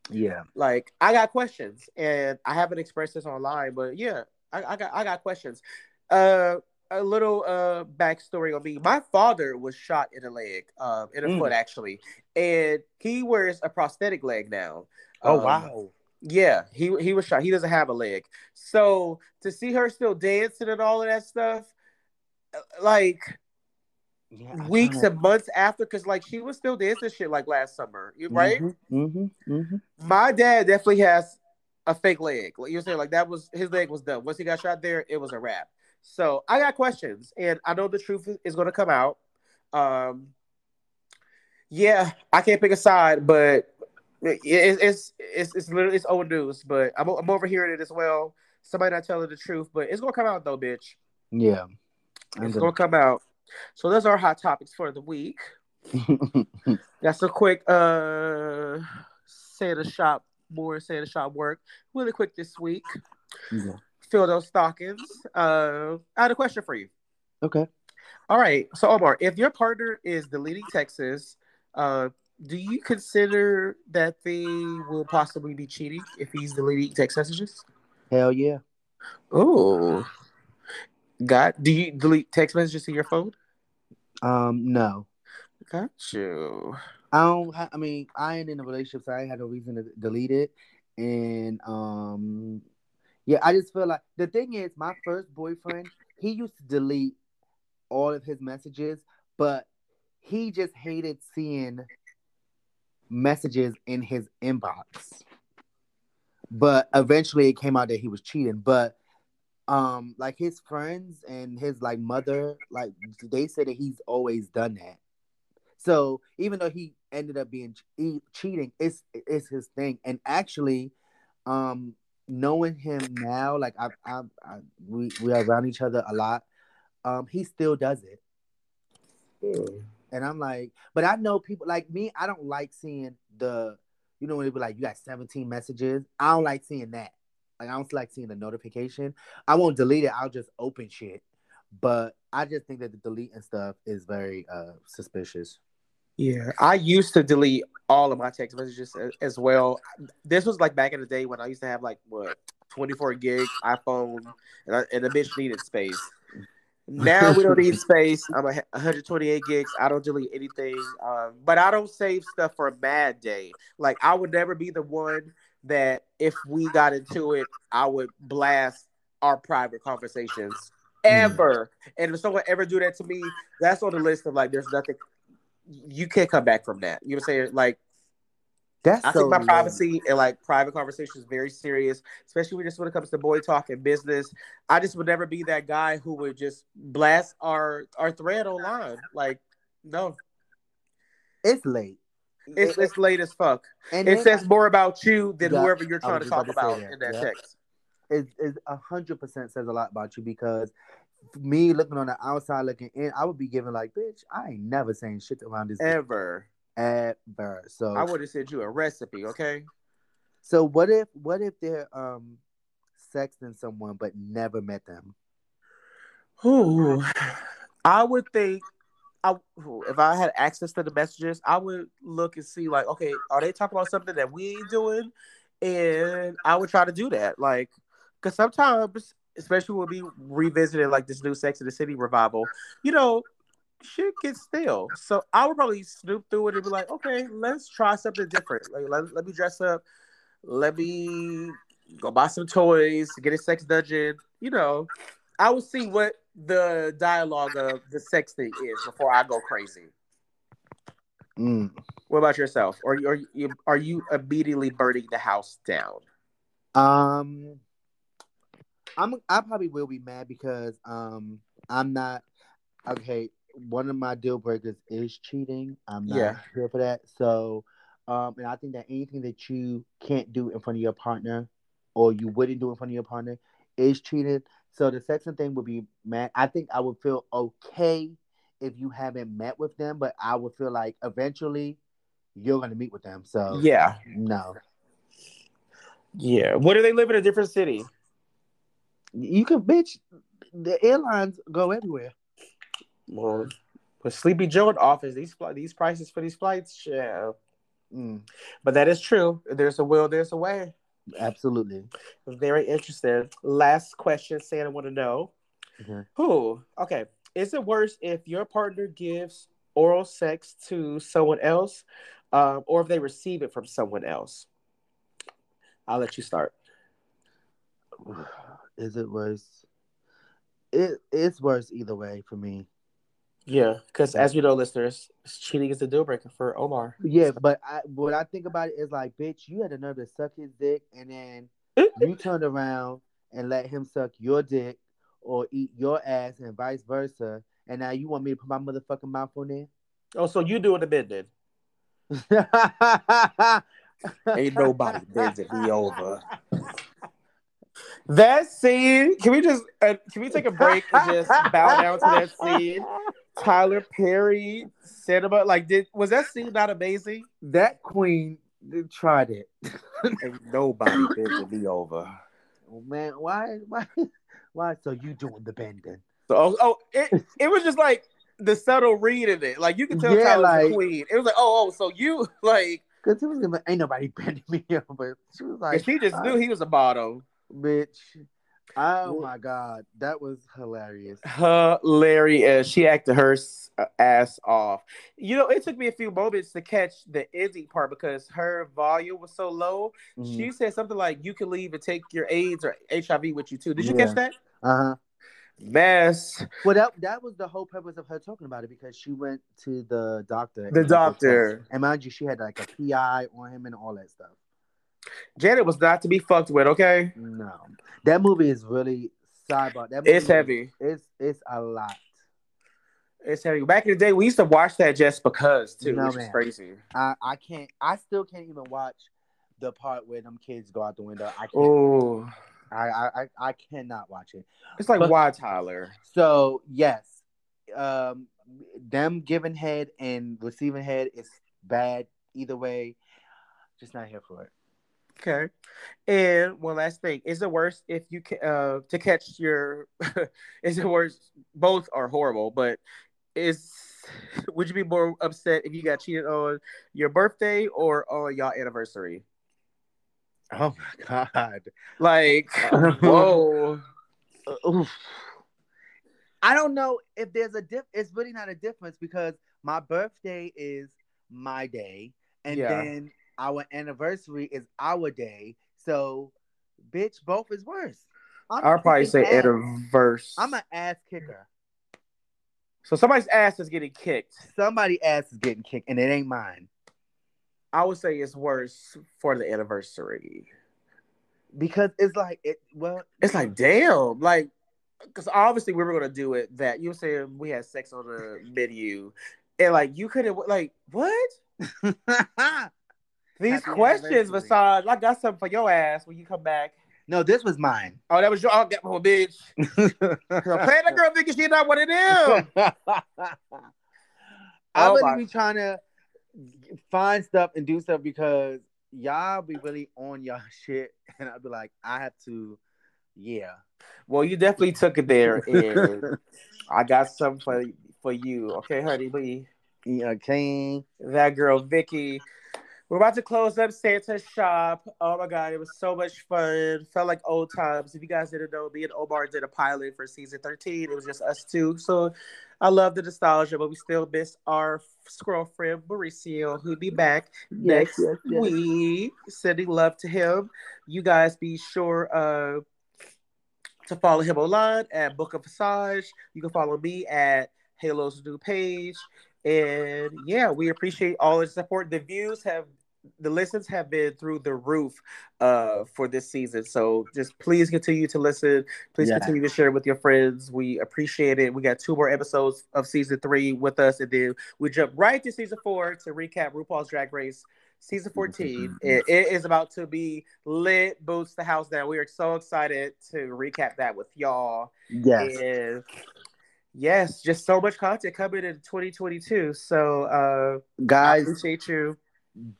Yeah.
Like, I got questions, and I haven't expressed this online, but yeah, I, I got I got questions. Uh, a little uh backstory on me. My father was shot in the leg, um, in the
Mm.
foot actually, and he wears a prosthetic leg now.
Oh
Um,
wow.
Yeah, he he was shot. He doesn't have a leg. So to see her still dancing and all of that stuff, uh, like
Yeah,
weeks and months after, because like she was still dancing shit like last summer, you- right?
Mhm, mhm, mhm.
My dad definitely has a fake leg. Like you're saying, like that was his leg was done. Once he got shot there, it was a wrap. So I got questions, and I know the truth is- going to come out. Um, yeah, I can't pick a side, but it, it, it's it's it's literally it's old news. But I'm I'm overhearing it as well. Somebody not telling the truth, but it's gonna come out though, bitch.
Yeah.
It's gonna come out. So those are our hot topics for the week. That's a quick uh say the shop more say the shop work. Really quick this week.
Yeah.
Fill those stockings. Uh I had a question for you.
Okay.
All right. So Omar, if your partner is deleting Texas, uh do you consider that they will possibly be cheating if he's deleting text messages?
Hell yeah.
Oh. Got do you delete text messages to your phone?
Um, no.
Got you.
I don't. Ha- I mean, I ain't in a relationship, so I ain't had no reason to delete it. And um, yeah, I just feel like the thing is, my first boyfriend, he used to delete all of his messages, but he just hated seeing messages in his inbox. But eventually, it came out that he was cheating. But um, like his friends and his like mother, like they said that he's always done that. So even though he ended up being che- cheating, it's it's his thing. And actually, um, knowing him now, like I, I, I we we are around each other a lot. Um, he still does it, and I'm like, but I know people like me. I don't like seeing the, you know, when they be like, you got 17 messages. I don't like seeing that. Like I don't like seeing the notification. I won't delete it. I'll just open shit. But I just think that the delete and stuff is very uh suspicious.
Yeah, I used to delete all of my text messages as well. This was like back in the day when I used to have like what 24 gig iPhone, and, I, and the bitch needed space. Now we don't need space. I'm a 128 gigs. I don't delete anything, um, but I don't save stuff for a bad day. Like I would never be the one that if we got into it, I would blast our private conversations hmm. ever. Mm. And if someone ever do that to me, that's on the list of like there's nothing you can't come back from that. You know what I'm saying? Like that's I so think my lame. privacy and like private conversation is very serious, especially when just when it comes to boy talk and business. I just would never be that guy who would just blast our our thread online. Like, no.
It's late.
It's, it's late as fuck. And it says I, more about you than yeah, whoever you're trying to talk about, that. in that yeah. text.
It is a hundred percent says a lot about you because me looking on the outside looking in, I would be giving like, bitch, I ain't never saying shit around this
ever,
bitch. ever. So
I would have sent you a recipe, okay?
So what if what if they're um sexting someone but never met them?
Who? I would think I, if I had access to the messages, I would look and see like, okay, are they talking about something that we ain't doing? And I would try to do that, like, because sometimes especially when we revisited like this new Sex in the City revival, you know, shit gets stale. So I would probably snoop through it and be like, okay, let's try something different. Like let, let me dress up, let me go buy some toys, get a sex dungeon. You know, I would see what the dialogue of the sex thing is before I go crazy. Mm. What about yourself? Or are you are you immediately burning the house down?
Um, I'm I probably will be mad because um I'm not okay. One of my deal breakers is cheating. I'm not yeah. here for that. So um and I think that anything that you can't do in front of your partner or you wouldn't do in front of your partner is cheating. So the sexing thing would be mad. I think I would feel okay if you haven't met with them, but I would feel like eventually you're gonna meet with them. So
yeah,
no.
Yeah. What do they live in a different city?
You can bitch. The airlines go everywhere.
Well, with Sleepy Joe in office, these these prices for these flights, yeah. Mm. But that is true. There's a will, there's a way.
Absolutely.
Very interesting. Last question, Santa want to know. Mm-hmm. Who? Okay. Is it worse if your partner gives oral sex to someone else, um, or if they receive it from someone else? I'll let you start.
Is it worse? It it's worse either way for me.
Yeah, because as you know, listeners, cheating is a deal breaker for Omar.
Yeah, but I, what I think about it is like, bitch, you had the nerve to suck his dick, and then you turned around and let him suck your dick or eat your ass, and vice versa. And now you want me to put my motherfucking mouth on there?
Oh, so you doing the bid then? Ain't nobody bending me over. That scene, can we just uh, can we take a break and just bow down to that scene? Tyler Perry, cinema, like did was that scene not amazing?
That queen tried it.
Ain't nobody been to be over.
Oh, man, why why why so you doing the bending?
So oh, oh it it was just like the subtle read in it. Like you can tell yeah, Tyler's like, queen. It was like, oh, oh, so you like
because it was ain't nobody bending me over. She was like,
she just knew he was a bottom
bitch. Oh my god, that was hilarious.
Hilarious. She acted her uh, ass off. You know, it took me a few moments to catch the ending part because her volume was so low. Mm-hmm. She said something like, "You can leave and take your AIDS or HIV with you too." Did you yeah. catch that?
Uh huh.
Mess.
Well, that that was the whole purpose of her talking about it because she went to the doctor.
The doctor.
And mind you, she had like a PI on him and all that stuff.
Janet was not to be fucked with. Okay.
No, that movie is really sidebar. That movie,
it's heavy.
It's it's a lot.
It's heavy. Back in the day, we used to watch that just because too, no, which man. is crazy.
I I can't. I still can't even watch the part where them kids go out the window. I can't.
Oh.
I, I I cannot watch it.
It's like but, why Tyler?
So yes, um, them giving head and receiving head is bad either way. Just not here for it.
Okay. And one last thing: Is it worse if you ca- uh to catch your? is it worse? Both are horrible, but is would you be more upset if you got cheated on your birthday or on your anniversary?
Oh my god!
Like, whoa.
Oof. I don't know if there's a diff. It's really not a difference because my birthday is my day, and
Yeah.
then our anniversary is our day. So, bitch, both is worse. I'm
I'll probably say
ass.
anniversary.
I'm an ass kicker.
so somebody's ass is getting kicked.
Somebody ass is getting kicked, and it ain't mine
I would say it's worse for the anniversary.
because it's like it. Well,
It's like, damn, like, because obviously we were gonna do it that you were saying we had sex on the menu, and like you couldn't like what these
Happy
questions
anniversary.
besides I got something for your ass when you come back.
no, this was mine.
Oh, that was your oh, that- oh, bitch. Play that girl thinking she not one of them.
I
Oh
really
my-
be trying to find stuff and do stuff because y'all be really on y'all shit, and I'd be like, I have to, yeah.
Well, you definitely took it there, and I got something for for you. Okay, honey, we
yeah, okay.
that girl Vicky. We're about to close up Santa's shop. Oh my god, it was so much fun. Felt like old times. If you guys didn't know, me and Omar did a pilot for season 13. It was just us two. So I love the nostalgia, but we still miss our squirrel friend Mauricio, who'll be back next
yes, yes.
week. Sending love to him. You guys be sure uh to follow him online at Book of Visage. You can follow me at Halo's new page. And yeah, we appreciate all the support. The views have the listens have been through the roof uh for this season. So just please continue to listen. Please
Yeah.
continue to share with your friends. We appreciate it. We got two more episodes of season three with us, and then we jump right to season four to recap RuPaul's Drag Race season 14.
Mhm.
It, it is about to be lit, boots the house down. We are so excited to recap that with y'all.
Yes.
And yes, just so much content coming in 2022. So uh I
Guys,
appreciate you.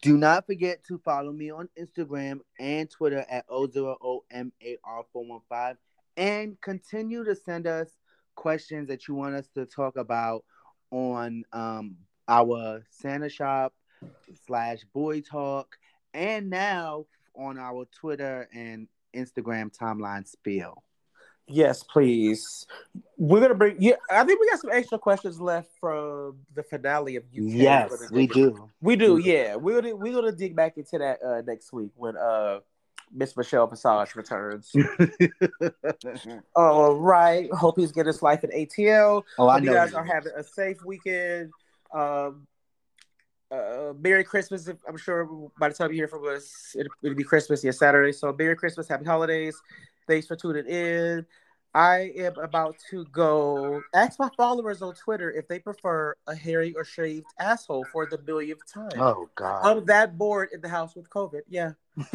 do not forget to follow me on Instagram and Twitter at O0OMAR415 and continue to send us questions that you want us to talk about on um, our Santa Shop slash Boy Talk and now on our Twitter and Instagram timeline spiel.
Yes, please. We're gonna bring yeah, I think we got some extra questions left from the finale of UK.
Yes, we do.
We do, yeah. We're gonna we're gonna dig back into that uh next week when uh Miss Michelle Visage returns. All right. Hope he's getting his life in ATL.
oh, I
Hope
know.
you guys
you.
are having a safe weekend. Um, uh, Merry Christmas. I'm sure by the time you hear from us, it, it'll be Christmas, yeah, Saturday. So Merry Christmas, Happy Holidays. Thanks for tuning in. I am about to go ask my followers on Twitter if they prefer a hairy or shaved asshole for the millionth time.
Oh God.
I'm that bored in the house with COVID. Yeah.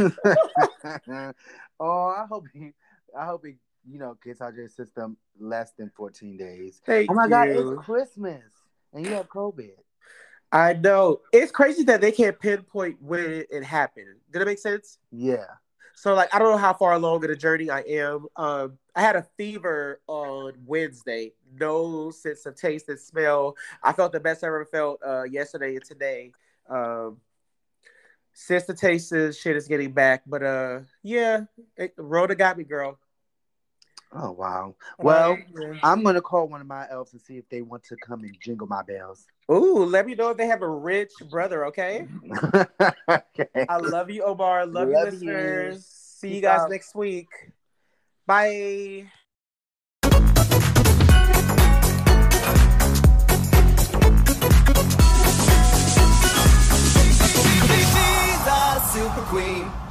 oh, I hope he, I hope he, you know, gets out of your system less than 14 days.
Thank
Oh my God,
you.
it's Christmas and you have COVID.
I know. It's crazy that they can't pinpoint when it happened. Did it make sense?
Yeah.
So like I don't know how far along in the journey I am. Um, I had a fever on Wednesday. No sense of taste and smell. I felt the best I ever felt uh, yesterday and today. Um, sense of taste is shit is getting back, but uh, yeah, it, Rona got me, girl.
Oh wow. Well, I'm gonna call one of my elves and see if they want to come and jingle my bells.
ooh, let me know if they have a rich brother. Okay.
okay.
I love you, Omar. Love, you,
Love you.
listeners. See you guys
out.
next week. Bye.
Super queen.